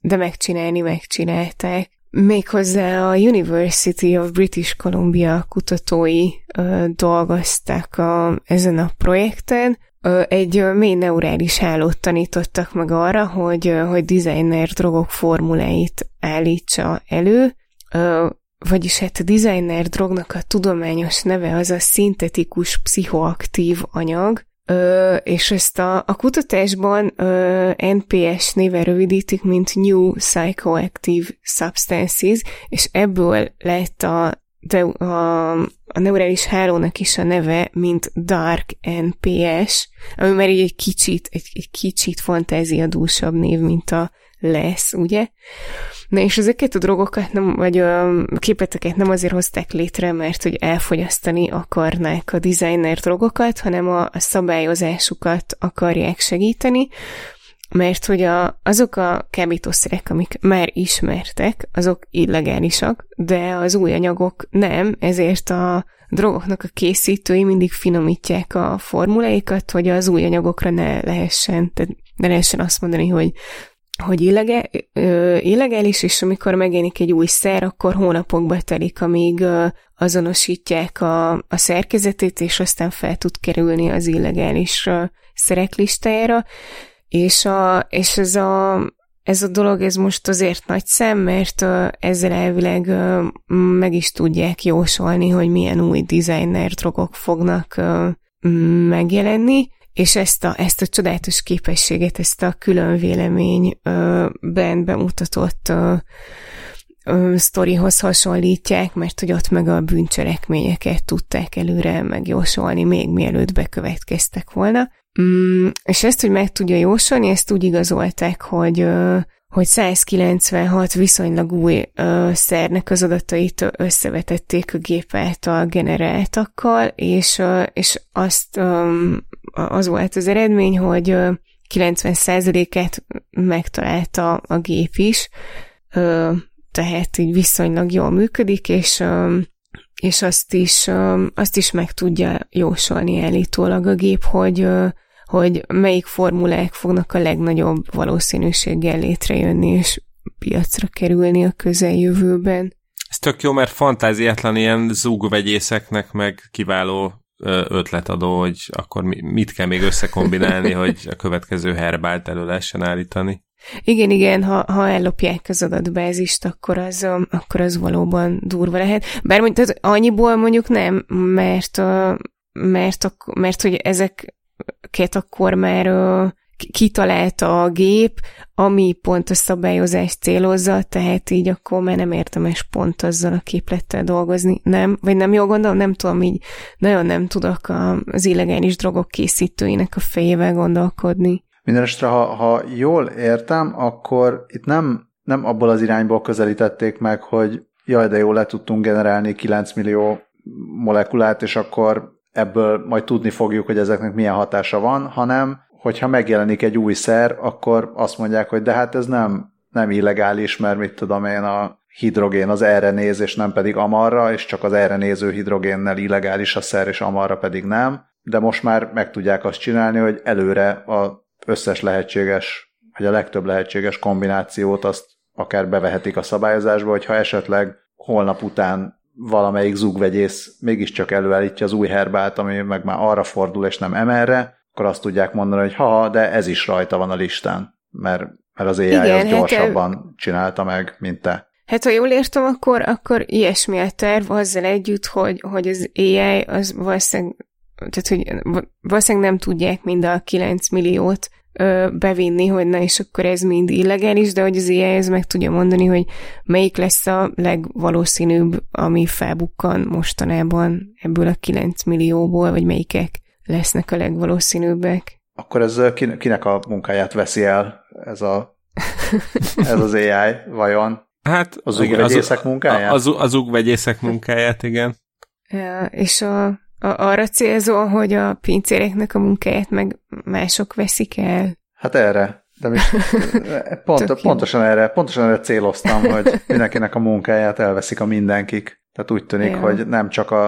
de megcsinálni megcsinálták. Méghozzá a University of British Columbia kutatói ö, dolgoztak a, ezen a projekten. Ö, egy mély neurális hálót tanítottak meg arra, hogy, ö, hogy designer drogok formuláit állítsa elő, ö, vagyis hát a designer drognak a tudományos neve az a szintetikus pszichoaktív anyag, Ö, és ezt a, a kutatásban ö, NPS néven rövidítik, mint New Psychoactive Substances, és ebből lett a, de a, a neurális hálónak is a neve, mint Dark NPS, ami már így egy kicsit, egy, egy kicsit fantáziadúsabb név, mint a lesz, ugye? Na és ezeket a drogokat nem, vagy a képleteket nem azért hozták létre, mert hogy elfogyasztani akarnák a designer drogokat, hanem a, a szabályozásukat akarják segíteni, mert hogy a, azok a kábítószerek, amik már ismertek, azok illegálisak, de az új anyagok nem, ezért a drogoknak a készítői mindig finomítják a formuláikat, hogy az új anyagokra ne lehessen, tehát ne lehessen azt mondani, hogy hogy illegál, illegális, és amikor megjelenik egy új szer, akkor hónapokba telik, amíg azonosítják a, a szerkezetét, és aztán fel tud kerülni az illegális szerek listájára. És, a, és ez, a, ez a dolog ez most azért nagy szem, mert ezzel elvileg meg is tudják jósolni, hogy milyen új designer drogok fognak megjelenni, és ezt a, ezt a csodálatos képességet, ezt a külön véleményben bemutatott ö, ö, sztorihoz hasonlítják, mert hogy ott meg a bűncselekményeket tudták előre megjósolni, még mielőtt bekövetkeztek volna. Mm, és ezt, hogy meg tudja jósolni, ezt úgy igazolták, hogy ö, hogy 196 viszonylag új ö, szernek az adatait összevetették a gép által generáltakkal, és, ö, és azt ö, az volt az eredmény, hogy 90%-át megtalálta a gép is, tehát így viszonylag jól működik, és, és azt, is, azt is meg tudja jósolni állítólag a gép, hogy, hogy melyik formulák fognak a legnagyobb valószínűséggel létrejönni, és piacra kerülni a közeljövőben. Ez tök jó, mert fantáziátlan ilyen zúgvegyészeknek meg kiváló ötletadó, hogy akkor mit kell még összekombinálni, hogy a következő herbált elő lehessen állítani. Igen, igen, ha, ha ellopják az adatbázist, akkor az, akkor az valóban durva lehet. Bár mondjuk, tehát annyiból mondjuk nem, mert, mert, mert hogy ezeket akkor már kitalálta a gép, ami pont a szabályozást célozza, tehát így akkor már nem értemes pont azzal a képlettel dolgozni. Nem, vagy nem jól gondolom, nem tudom, így nagyon nem tudok az illegális drogok készítőinek a fejével gondolkodni. Mindenestre, ha, ha jól értem, akkor itt nem, nem abból az irányból közelítették meg, hogy jaj, de jó, le tudtunk generálni 9 millió molekulát, és akkor ebből majd tudni fogjuk, hogy ezeknek milyen hatása van, hanem hogyha megjelenik egy új szer, akkor azt mondják, hogy de hát ez nem, nem illegális, mert mit tudom én, a hidrogén az erre néz, és nem pedig amarra, és csak az erre néző hidrogénnel illegális a szer, és amarra pedig nem. De most már meg tudják azt csinálni, hogy előre a összes lehetséges, vagy a legtöbb lehetséges kombinációt azt akár bevehetik a szabályozásba, hogyha esetleg holnap után valamelyik zugvegyész mégiscsak előállítja az új herbát, ami meg már arra fordul, és nem emerre, akkor azt tudják mondani, hogy ha, de ez is rajta van a listán, mert, mert az AI Igen, az hát gyorsabban hát, csinálta meg, mint te. Hát ha jól értem, akkor, akkor ilyesmi a terv azzal együtt, hogy, hogy az AI az valószínűleg, tehát hogy valószínűleg nem tudják mind a 9 milliót ö, bevinni, hogy na és akkor ez mind illegális, de hogy az ez meg tudja mondani, hogy melyik lesz a legvalószínűbb, ami felbukkan mostanában ebből a 9 millióból, vagy melyikek lesznek a legvalószínűbbek. Akkor ez kinek a munkáját veszi el ez, a, ez az AI, vajon? Hát az ugvegyészek munkáját? Az, az ugvegyészek munkáját, igen. Ja, és a, a, arra célzol, hogy a pincéreknek a munkáját meg mások veszik el? Hát erre. De mi, pont, pontosan erre, pontosan erre céloztam, hogy mindenkinek a munkáját elveszik a mindenkik. Tehát úgy tűnik, ja. hogy nem csak a,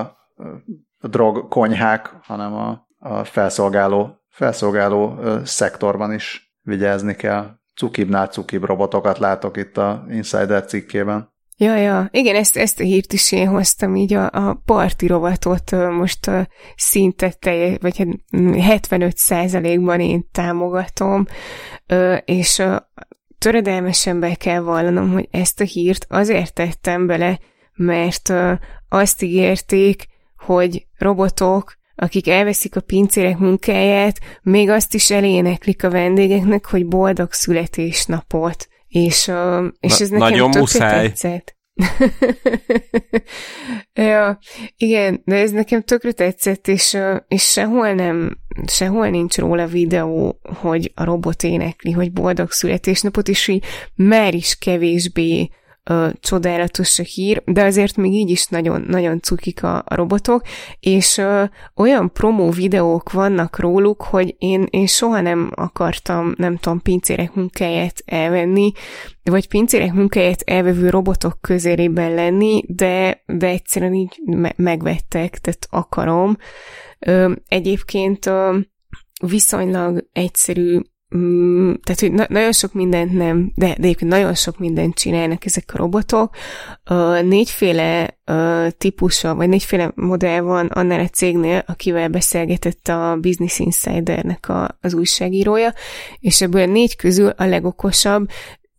a drog konyhák, hanem a a felszolgáló, felszolgáló szektorban is vigyázni kell. Cukibnál cukib robotokat látok itt a Insider cikkében. Ja, ja, igen, ezt, ezt a hírt is én hoztam, így a, a parti rovatot most szinte teljes, vagy 75 hát, ban én támogatom, és töredelmesen be kell vallanom, hogy ezt a hírt azért tettem bele, mert azt ígérték, hogy robotok akik elveszik a pincérek munkáját, még azt is eléneklik a vendégeknek, hogy boldog születésnapot. És, uh, és Na, ez nekem nagyon muszáj. tetszett. ja, igen, de ez nekem tökre tetszett, és, és sehol nem, sehol nincs róla videó, hogy a robot énekli, hogy boldog születésnapot, és így már is kevésbé ö, csodálatos a hír, de azért még így is nagyon, nagyon cukik a, a robotok, és ö, olyan promó videók vannak róluk, hogy én, én soha nem akartam, nem tudom, pincérek munkáját elvenni, vagy pincérek munkáját elvevő robotok közérében lenni, de, de egyszerűen így me- megvettek, tehát akarom. Ö, egyébként ö, viszonylag egyszerű Mm, tehát, hogy na- nagyon sok mindent nem, de, de egyébként nagyon sok mindent csinálnak ezek a robotok. Uh, négyféle uh, típusa, vagy négyféle modell van annál a cégnél, akivel beszélgetett a Business Insidernek a, az újságírója, és ebből négy közül a legokosabb,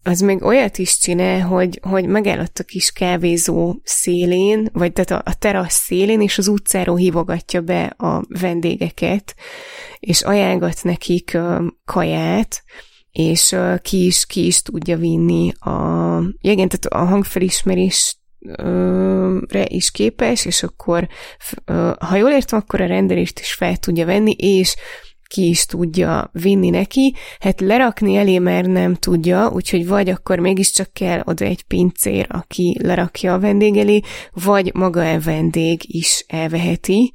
az még olyat is csinál, hogy, hogy megállott a kis kávézó szélén, vagy tehát a, a terasz szélén, és az utcáról hívogatja be a vendégeket, és ajánlgat nekik uh, kaját, és uh, ki, is, ki is tudja vinni a, ja, igen, tehát a hangfelismerés re is képes, és akkor, ha jól értem, akkor a rendelést is fel tudja venni, és ki is tudja vinni neki, hát lerakni elé már nem tudja, úgyhogy vagy akkor mégiscsak kell oda egy pincér, aki lerakja a vendég elé, vagy maga a vendég is elveheti.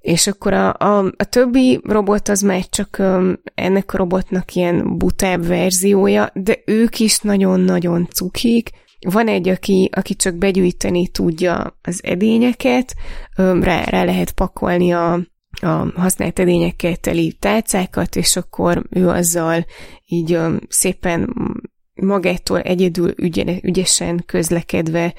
És akkor a, a, a többi robot az már csak um, ennek a robotnak ilyen butább verziója, de ők is nagyon-nagyon cukik. Van egy, aki, aki csak begyűjteni tudja az edényeket, um, rá, rá lehet pakolni a, a használt edényekkel teli tálcákat, és akkor ő azzal így szépen magától egyedül ügyen, ügyesen közlekedve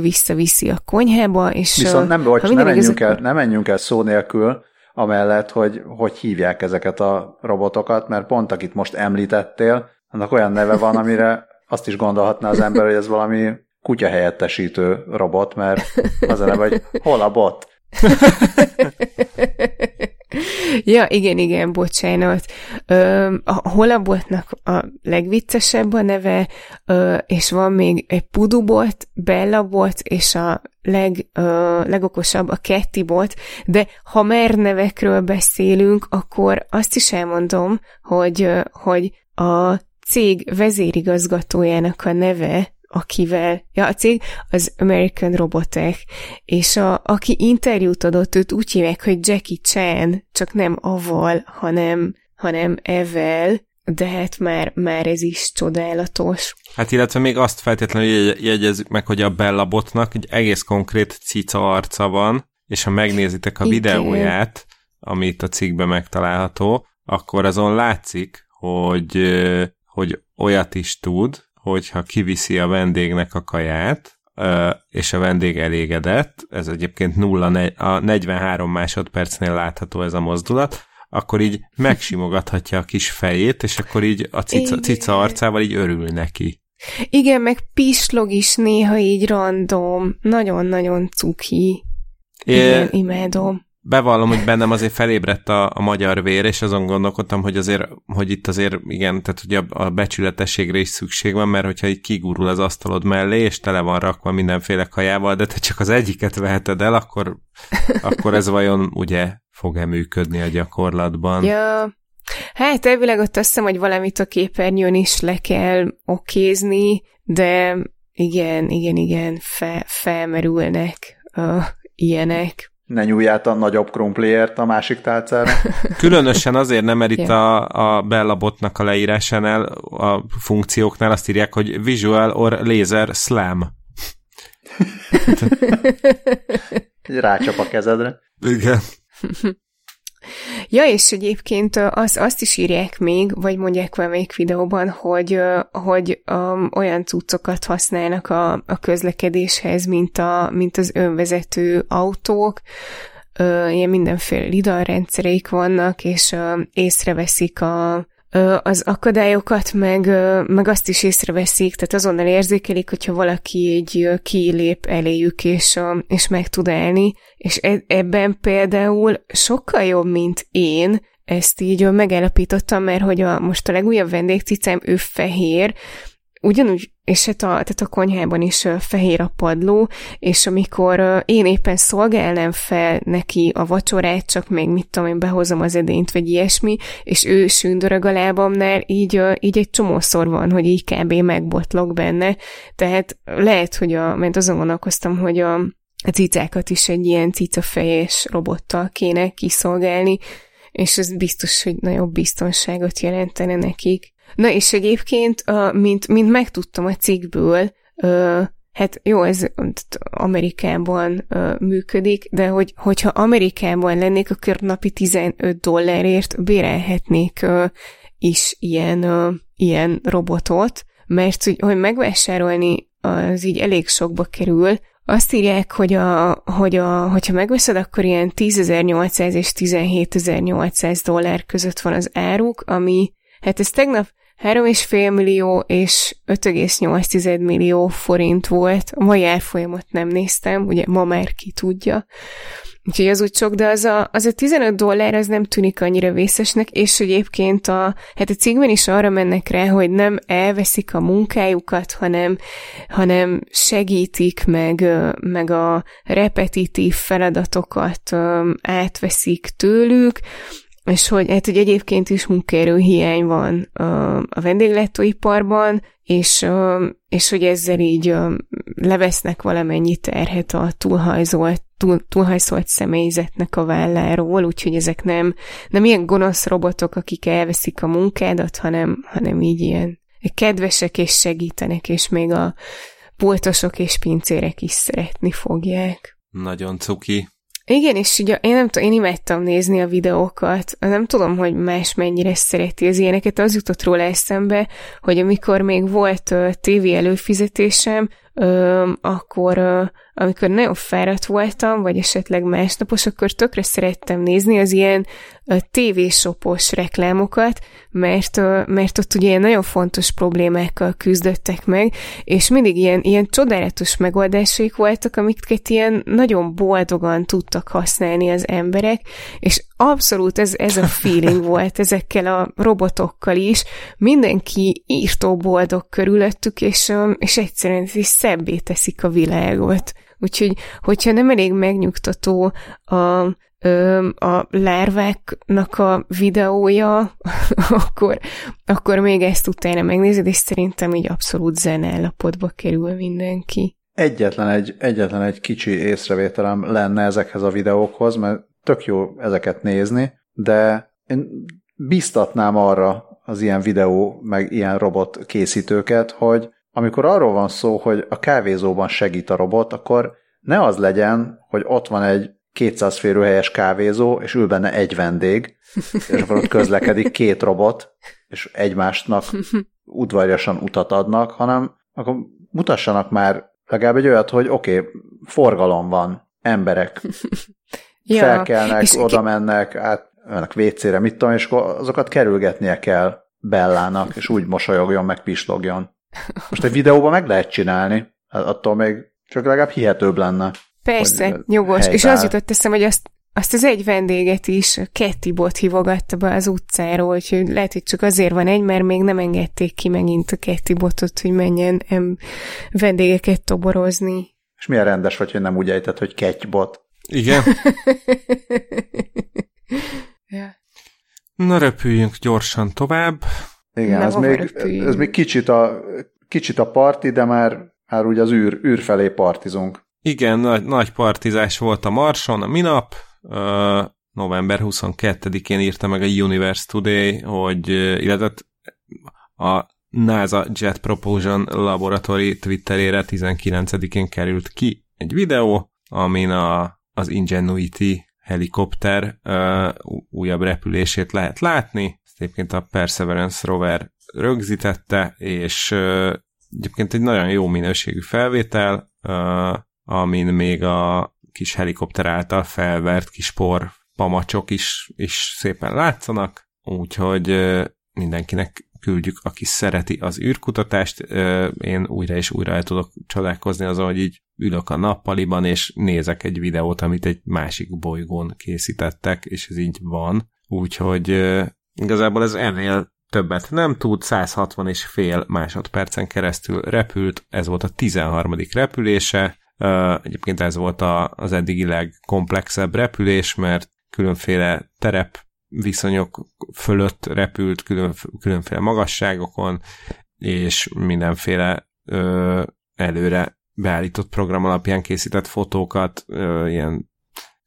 visszaviszi a konyhába, és... Viszont nem, bocs, nem, menjünk el, nem menjünk el szó nélkül, amellett, hogy hogy hívják ezeket a robotokat, mert pont akit most említettél, annak olyan neve van, amire azt is gondolhatná az ember, hogy ez valami kutya helyettesítő robot, mert az a neve, hogy hol a bot? Ja, igen, igen, bocsánat. Ö, a Holabotnak a legviccesebb a neve, ö, és van még egy Pudubot, Bellabot, és a leg, ö, legokosabb a Kettibot, de ha mer nevekről beszélünk, akkor azt is elmondom, hogy, hogy a cég vezérigazgatójának a neve akivel, ja, a cég az American Robotech, és a, aki interjút adott, őt úgy hívják, hogy Jackie Chan, csak nem aval, hanem, hanem evel, de hát már, már ez is csodálatos. Hát illetve még azt feltétlenül jegyezzük meg, hogy a Bella Botnak egy egész konkrét cica arca van, és ha megnézitek a Igen. videóját, amit a cikkben megtalálható, akkor azon látszik, hogy, hogy olyat is tud, hogyha kiviszi a vendégnek a kaját, és a vendég elégedett, ez egyébként 0, a 43 másodpercnél látható ez a mozdulat, akkor így megsimogathatja a kis fejét, és akkor így a cica, cica arcával így örül neki. Igen, meg pislog is néha így random. Nagyon-nagyon cuki. Igen, é, imádom bevallom, hogy bennem azért felébredt a, a magyar vér, és azon gondolkodtam, hogy azért, hogy itt azért igen, tehát hogy a, a becsületességre is szükség van, mert hogyha így kigurul az asztalod mellé, és tele van rakva mindenféle kajával, de te csak az egyiket veheted el, akkor, akkor ez vajon ugye fog-e működni a gyakorlatban? Ja, hát elvileg ott azt hiszem, hogy valamit a képernyőn is le kell okézni, de igen, igen, igen, fe, felmerülnek uh, ilyenek ne nyúlját a nagyobb krumpliért a másik tálcára. Különösen azért nem, mert itt a, a Bella botnak a leírásánál, a funkcióknál azt írják, hogy Visual or Laser Slam. Rácsap a kezedre. Igen. Ja, és egyébként az, azt is írják még, vagy mondják valamelyik videóban, hogy, hogy um, olyan cuccokat használnak a, a közlekedéshez, mint, a, mint az önvezető autók, ilyen mindenféle lidar rendszereik vannak, és észreveszik a, az akadályokat, meg, meg azt is észreveszik, tehát azonnal érzékelik, hogyha valaki egy kilép eléjük, és, és meg tud állni, és e, ebben például sokkal jobb, mint én, ezt így megállapítottam, mert hogy a, most a legújabb vendégcicám, ő fehér, ugyanúgy, és hát a, tehát a konyhában is fehér a padló, és amikor én éppen szolgálnám fel neki a vacsorát, csak még mit tudom én, behozom az edényt, vagy ilyesmi, és ő sündörög a lábamnál, így, így egy csomószor van, hogy így kb. megbotlok benne, tehát lehet, hogy a, mert azon gondolkoztam, hogy a, a cicákat is egy ilyen cicafejes robottal kéne kiszolgálni, és ez biztos, hogy nagyobb biztonságot jelentene nekik. Na és egyébként, mint, mint megtudtam a cikkből, hát jó, ez Amerikában működik, de hogy, hogyha Amerikában lennék, akkor napi 15 dollárért bérelhetnék is ilyen, ilyen robotot, mert hogy, hogy megvásárolni az így elég sokba kerül, azt írják, hogy, a, hogy a, hogyha megveszed, akkor ilyen 10.800 és 17.800 dollár között van az áruk, ami, hát ez tegnap 3,5 millió és 5,8 millió forint volt. A mai árfolyamot nem néztem, ugye ma már ki tudja. Úgyhogy az úgy sok, de az a, az a 15 dollár az nem tűnik annyira vészesnek, és egyébként a, hát a cikkben is arra mennek rá, hogy nem elveszik a munkájukat, hanem, hanem segítik, meg, meg a repetitív feladatokat átveszik tőlük, és hogy, hát, hogy egyébként is munkaerő van a vendéglátóiparban, és, és hogy ezzel így levesznek valamennyi terhet a túlhajzolt, túl, túlhajszolt személyzetnek a válláról, úgyhogy ezek nem, nem ilyen gonosz robotok, akik elveszik a munkádat, hanem, hanem így ilyen kedvesek és segítenek, és még a pultosok és pincérek is szeretni fogják. Nagyon cuki. Igen, és ugye én nem tudom, én imádtam nézni a videókat. Nem tudom, hogy más mennyire szereti az ilyeneket. Az jutott róla eszembe, hogy amikor még volt uh, tévé előfizetésem, uh, akkor uh, amikor nagyon fáradt voltam, vagy esetleg másnapos, akkor tökre szerettem nézni az ilyen tévésopos reklámokat, mert, mert ott ugye ilyen nagyon fontos problémákkal küzdöttek meg, és mindig ilyen, ilyen csodálatos megoldásaik voltak, amiket ilyen nagyon boldogan tudtak használni az emberek, és abszolút ez, ez a feeling volt ezekkel a robotokkal is. Mindenki írtó boldog körülöttük, és, és egyszerűen is szebbé teszik a világot. Úgyhogy, hogyha nem elég megnyugtató a, a lárváknak a videója, akkor, akkor még ezt utána megnézed, és szerintem így abszolút zenállapotba kerül mindenki. Egyetlen egy, egyetlen egy kicsi észrevételem lenne ezekhez a videókhoz, mert tök jó ezeket nézni, de én biztatnám arra az ilyen videó, meg ilyen robot készítőket, hogy amikor arról van szó, hogy a kávézóban segít a robot, akkor ne az legyen, hogy ott van egy 200 férőhelyes kávézó, és ül benne egy vendég, és akkor ott közlekedik két robot, és egymásnak udvarjasan utat adnak, hanem akkor mutassanak már legalább egy olyat, hogy oké, okay, forgalom van, emberek ja, felkelnek, oda mennek, át mennek WC-re, mit tudom, és azokat kerülgetnie kell Bellának, és úgy mosolyogjon, meg pislogjon. Most egy videóban meg lehet csinálni, hát attól még csak legalább hihetőbb lenne. Persze, nyugos. És az jutott eszem, hogy azt, azt az egy vendéget is Ketty Bot hívogatta be az utcáról, úgyhogy lehet, hogy csak azért van egy, mert még nem engedték ki megint a Ketty Botot, hogy menjen em, vendégeket toborozni. És milyen rendes vagy, hogy nem úgy ejtett, hogy Ketty Bot. Igen. ja. Na repüljünk gyorsan tovább. Igen, ez még, ez még kicsit a, kicsit a parti, de már, már úgy az űr, űr felé partizunk. Igen, nagy, nagy partizás volt a Marson a minap. Uh, november 22-én írta meg a Universe Today, hogy illetve a NASA Jet Propulsion Laboratory Twitterére 19-én került ki egy videó, amin a, az Ingenuity helikopter uh, újabb repülését lehet látni. Egyébként a Perseverance rover rögzítette, és egyébként egy nagyon jó minőségű felvétel, amin még a kis helikopter által felvert kis por pamacsok is, is szépen látszanak, úgyhogy mindenkinek küldjük, aki szereti az űrkutatást. Én újra és újra el tudok csodálkozni azon, hogy így ülök a nappaliban, és nézek egy videót, amit egy másik bolygón készítettek, és ez így van. Úgyhogy igazából ez ennél többet nem tud, 160 és fél másodpercen keresztül repült, ez volt a 13. repülése, Egyébként ez volt az eddigi legkomplexebb repülés, mert különféle terep viszonyok fölött repült, külön, különféle magasságokon, és mindenféle ö, előre beállított program alapján készített fotókat, ö, ilyen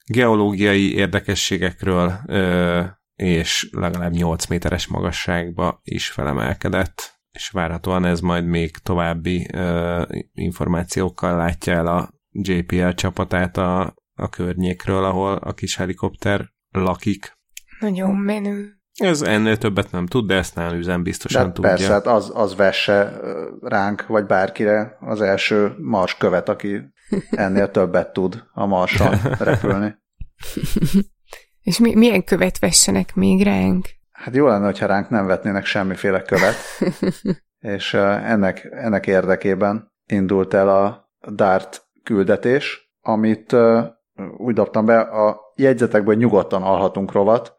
geológiai érdekességekről, ö, és legalább 8 méteres magasságba is felemelkedett és várhatóan ez majd még további uh, információkkal látja el a JPL csapatát a, a környékről, ahol a kis helikopter lakik. Nagyon menő. Ez ennél többet nem tud, de ezt nem üzem biztosan de tudja. Persze, hát az, az vesse ránk, vagy bárkire az első mars követ, aki ennél többet tud a marson repülni. És mi, milyen követ vessenek még ránk? Hát jó lenne, hogyha ránk nem vetnének semmiféle követ, és ennek, ennek érdekében indult el a DART küldetés, amit úgy dobtam be, a jegyzetekből nyugodtan alhatunk rovat.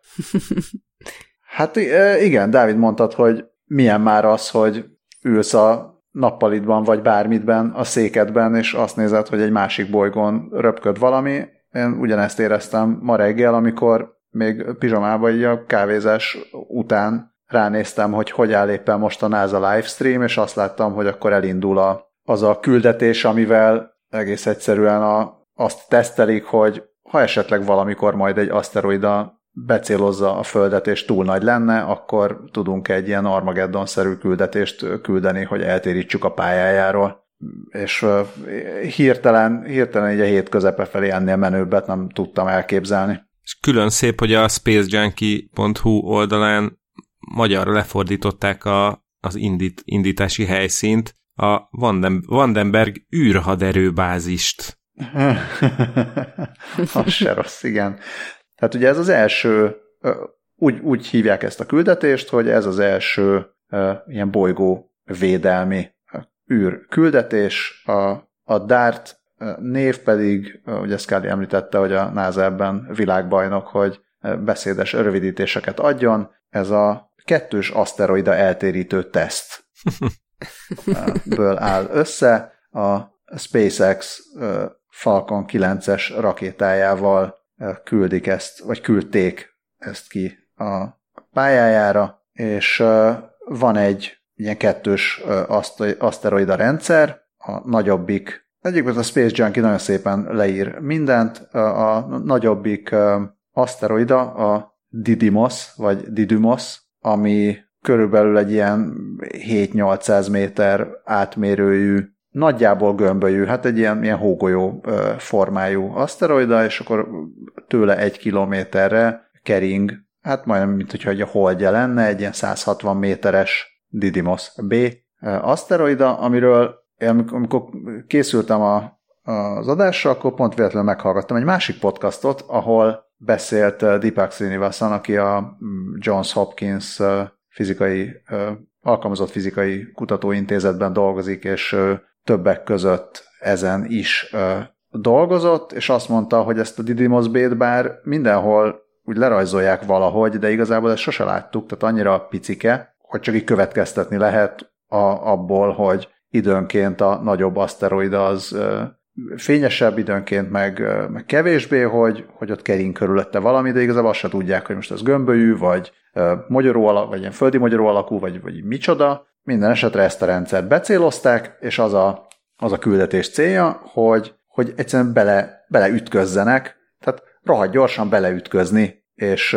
Hát igen, Dávid mondtad, hogy milyen már az, hogy ülsz a nappalidban, vagy bármitben, a székedben, és azt nézed, hogy egy másik bolygón röpköd valami. Én ugyanezt éreztem ma reggel, amikor még pizsamában így a kávézás után ránéztem, hogy hogy áll éppen most a NASA livestream, és azt láttam, hogy akkor elindul a, az a küldetés, amivel egész egyszerűen a, azt tesztelik, hogy ha esetleg valamikor majd egy aszteroida becélozza a Földet, és túl nagy lenne, akkor tudunk egy ilyen Armageddon-szerű küldetést küldeni, hogy eltérítsük a pályájáról. És hirtelen, hirtelen így a hét közepe felé ennél menőbbet nem tudtam elképzelni. És külön szép, hogy a spacejunkie.hu oldalán magyarra lefordították a, az indít, indítási helyszínt, a Vanden, Vandenberg űrhaderőbázist. az se rossz, igen. Tehát ugye ez az első, úgy, úgy hívják ezt a küldetést, hogy ez az első ilyen bolygó védelmi űr küldetés, a, a DART név pedig, ugye Scully említette, hogy a NASA ebben világbajnok, hogy beszédes rövidítéseket adjon. Ez a kettős aszteroida eltérítő teszt ből áll össze. A SpaceX Falcon 9-es rakétájával küldik ezt, vagy küldték ezt ki a pályájára, és van egy ilyen kettős aszteroida rendszer, a nagyobbik, egyébként a Space Junkie nagyon szépen leír mindent, a nagyobbik aszteroida a Didymos, vagy Didymos, ami körülbelül egy ilyen 7-800 méter átmérőjű, nagyjából gömbölyű, hát egy ilyen, ilyen hógolyó formájú aszteroida, és akkor tőle egy kilométerre kering, hát majdnem, mint hogyha a holdja lenne, egy ilyen 160 méteres Didymos. B aszteroida, amiről amikor készültem a, az adásra, akkor pont véletlenül meghallgattam egy másik podcastot, ahol beszélt Deepak Srinivasan, aki a mm, Johns Hopkins fizikai, alkalmazott fizikai kutatóintézetben dolgozik, és többek között ezen is dolgozott, és azt mondta, hogy ezt a Didymos B-t bár mindenhol úgy lerajzolják valahogy, de igazából ezt sose láttuk, tehát annyira picike, hogy csak így következtetni lehet a, abból, hogy időnként a nagyobb aszteroida az fényesebb, időnként meg, meg kevésbé, hogy, hogy ott kering körülötte valami, de igazából azt se tudják, hogy most ez gömbölyű, vagy magyaró alak, vagy ilyen földi magyaró alakú, vagy, vagy micsoda. Minden esetre ezt a rendszert becélozták, és az a, az a küldetés célja, hogy, hogy egyszerűen bele, beleütközzenek, tehát rohadt gyorsan beleütközni, és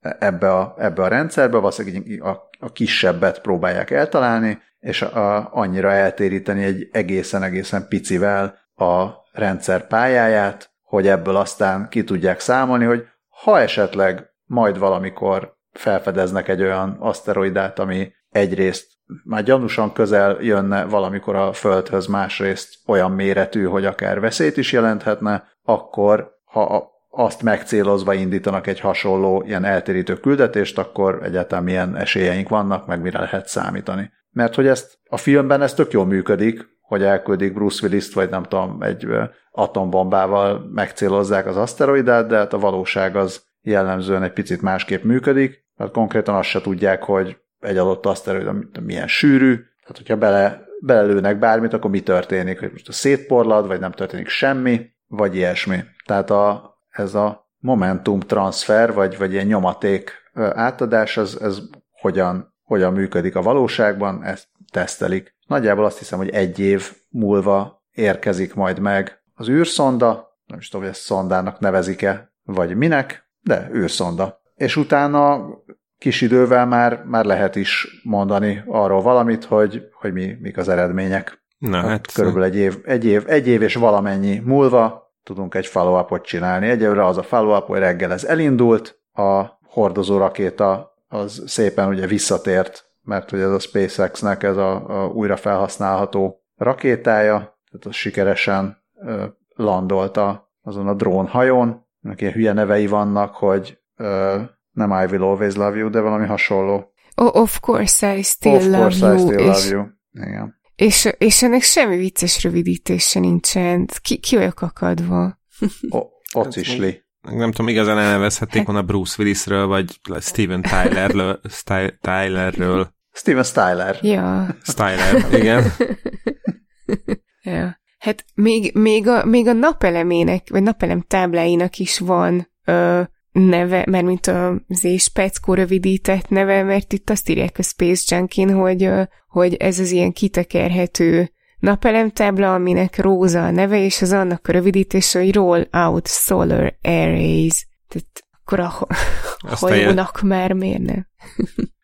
ebbe a, ebbe a rendszerbe, valószínűleg a a kisebbet próbálják eltalálni, és a, annyira eltéríteni egy egészen-egészen picivel a rendszer pályáját, hogy ebből aztán ki tudják számolni, hogy ha esetleg majd valamikor felfedeznek egy olyan aszteroidát, ami egyrészt már gyanúsan közel jönne valamikor a Földhöz, másrészt olyan méretű, hogy akár veszélyt is jelenthetne, akkor ha azt megcélozva indítanak egy hasonló ilyen eltérítő küldetést, akkor egyáltalán milyen esélyeink vannak, meg mire lehet számítani. Mert hogy ezt a filmben ez tök jól működik, hogy elküldik Bruce Willis-t, vagy nem tudom, egy atombombával megcélozzák az aszteroidát, de hát a valóság az jellemzően egy picit másképp működik, mert konkrétan azt se tudják, hogy egy adott aszteroida milyen sűrű, tehát hogyha bele, belelőnek bármit, akkor mi történik, hogy most a szétporlad, vagy nem történik semmi, vagy ilyesmi. Tehát a, ez a momentum transfer, vagy, vagy ilyen nyomaték átadás, az, ez hogyan, hogyan működik a valóságban, ezt tesztelik. Nagyjából azt hiszem, hogy egy év múlva érkezik majd meg az űrszonda, nem is tudom, hogy ezt szondának nevezik-e, vagy minek, de űrszonda. És utána kis idővel már, már lehet is mondani arról valamit, hogy, hogy mi, mik az eredmények. Na, hát, körülbelül egy év, egy, év, egy év és valamennyi múlva tudunk egy follow csinálni. Egyelőre az a follow hogy reggel ez elindult, a hordozó rakéta az szépen ugye visszatért, mert ugye ez a SpaceX-nek ez a, a újra felhasználható rakétája, tehát az sikeresen ö, landolta azon a drónhajón, ennek ilyen hülye nevei vannak, hogy ö, nem I will always love you, de valami hasonló. Oh, of course I still of love course you. I still love you. Igen. És, és ennek semmi vicces rövidítése nincsen. Ki, ki vagyok akadva? O, ocisli. Nem tudom, igazán elnevezhették volna Bruce Willisről, vagy Steven Tylerről. Tylerről. Steven Styler. Ja. Styler, igen. ja. Hát még, még, a, még a napelemének, vagy napelem tábláinak is van ö, neve, mert mint az Éspeckó rövidített neve, mert itt azt írják a Space Junkin, hogy, hogy ez az ilyen kitekerhető napelemtábla, aminek Róza a neve, és az annak a rövidítése, hogy Roll Out Solar Arrays. Tehát akkor a hajónak már miért ne?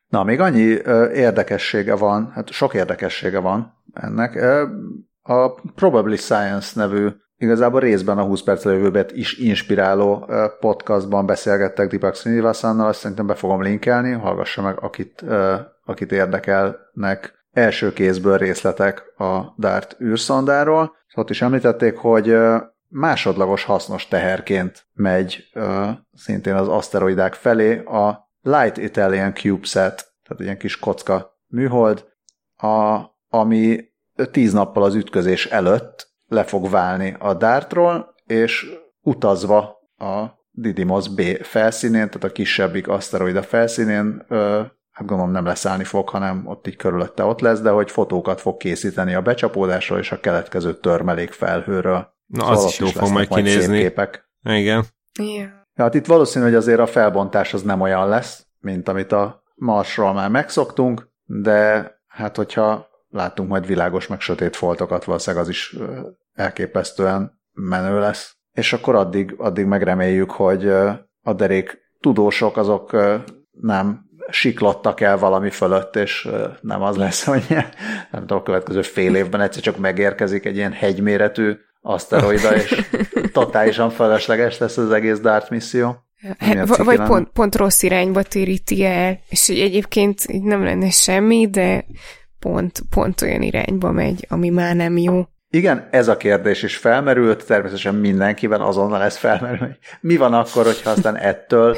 Na, még annyi ö, érdekessége van, hát sok érdekessége van ennek. Ö, a Probably Science nevű igazából részben a 20 perc jövőbet is inspiráló podcastban beszélgettek Deepak Srinivasannal, azt szerintem be fogom linkelni, hallgassa meg, akit, akit érdekelnek első kézből részletek a Dart űrszondáról. Ott is említették, hogy másodlagos hasznos teherként megy szintén az aszteroidák felé a Light Italian CubeSat, tehát ilyen kis kocka műhold, a, ami tíz nappal az ütközés előtt le fog válni a Dartról, és utazva a Didymos B felszínén, tehát a kisebbik aszteroida felszínén, ö, hát gondolom nem leszállni fog, hanem ott így körülötte ott lesz, de hogy fotókat fog készíteni a becsapódásról és a keletkező törmelék felhőről. Na, szóval az is jó fog majd kinézni. Képek. Igen. Yeah. Ja, hát itt valószínű, hogy azért a felbontás az nem olyan lesz, mint amit a Marsról már megszoktunk, de hát hogyha látunk majd világos meg sötét foltokat, valószínűleg az is elképesztően menő lesz. És akkor addig, addig megreméljük, hogy a derék tudósok azok nem siklottak el valami fölött, és nem az lesz, hogy nem tudom, a következő fél évben egyszer csak megérkezik egy ilyen hegyméretű aszteroida, és totálisan felesleges lesz az egész DART misszió. Hát, vagy pont, pont rossz irányba téríti el, és egyébként így nem lenne semmi, de pont, pont olyan irányba megy, ami már nem jó. Igen, ez a kérdés is felmerült, természetesen mindenkiben azonnal ez felmerül. Mi van akkor, hogyha aztán ettől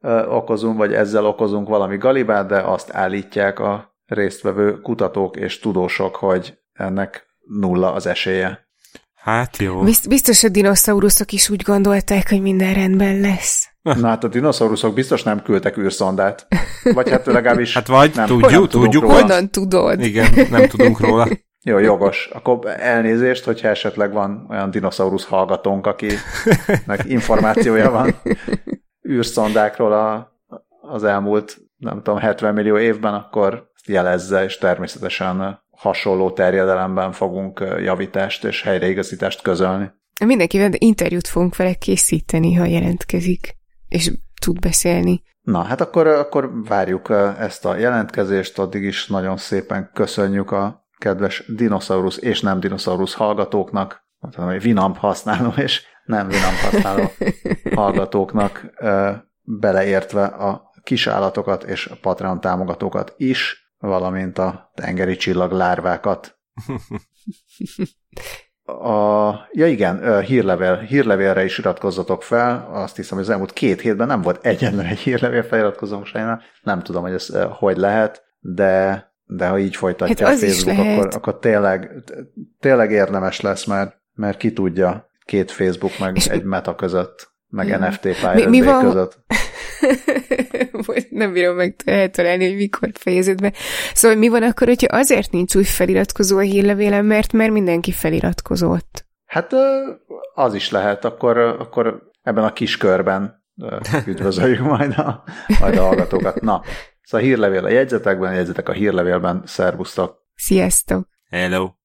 ö, okozunk, vagy ezzel okozunk valami galibát, de azt állítják a résztvevő kutatók és tudósok, hogy ennek nulla az esélye. Hát jó. Biztos a dinoszauruszok is úgy gondolták, hogy minden rendben lesz. Na hát a dinoszauruszok biztos nem küldtek űrszondát. Vagy hát legalábbis Hát vagy nem, tudjuk, tudjuk. róla. Honnan tudod? Igen, nem tudunk róla. Jó, jogos. Akkor elnézést, hogyha esetleg van olyan dinoszaurusz hallgatónk, akinek információja van űrszondákról a, az elmúlt, nem tudom, 70 millió évben, akkor ezt jelezze, és természetesen hasonló terjedelemben fogunk javítást és helyreigazítást közölni. Mindenkivel interjút fogunk vele készíteni, ha jelentkezik, és tud beszélni. Na, hát akkor, akkor várjuk ezt a jelentkezést, addig is nagyon szépen köszönjük a kedves dinoszaurusz és nem dinoszaurusz hallgatóknak, hogy Vinamp használó és nem Vinamp használó hallgatóknak beleértve a kisállatokat és a Patreon támogatókat is, valamint a tengeri csillag lárvákat. A, ja igen, hírlevél, hírlevélre is iratkozzatok fel. Azt hiszem, hogy az elmúlt két hétben nem volt egyetlen egy hírlevél feliratkozónk sajnál. Nem tudom, hogy ez hogy lehet, de, de ha így folytatja Hát a Facebook, akkor, akkor tényleg, tényleg érdemes lesz, mert, mert ki tudja két Facebook meg És- egy meta között, meg Ja. NFT Mi- Pirate mi Bay van- között. Vagy nem bírom meg eltalálni, hogy mikor fejezed be. Szóval mi van akkor, hogyha azért nincs új feliratkozó a hírlevélem, mert mert mindenki feliratkozott? Hát az is lehet, akkor, akkor ebben a kis körben üdvözöljük majd a, majd a hallgatókat. Na, szóval hírlevél a jegyzetekben, jegyzetek a hírlevélben, szervusztok! Sziasztok! Hello.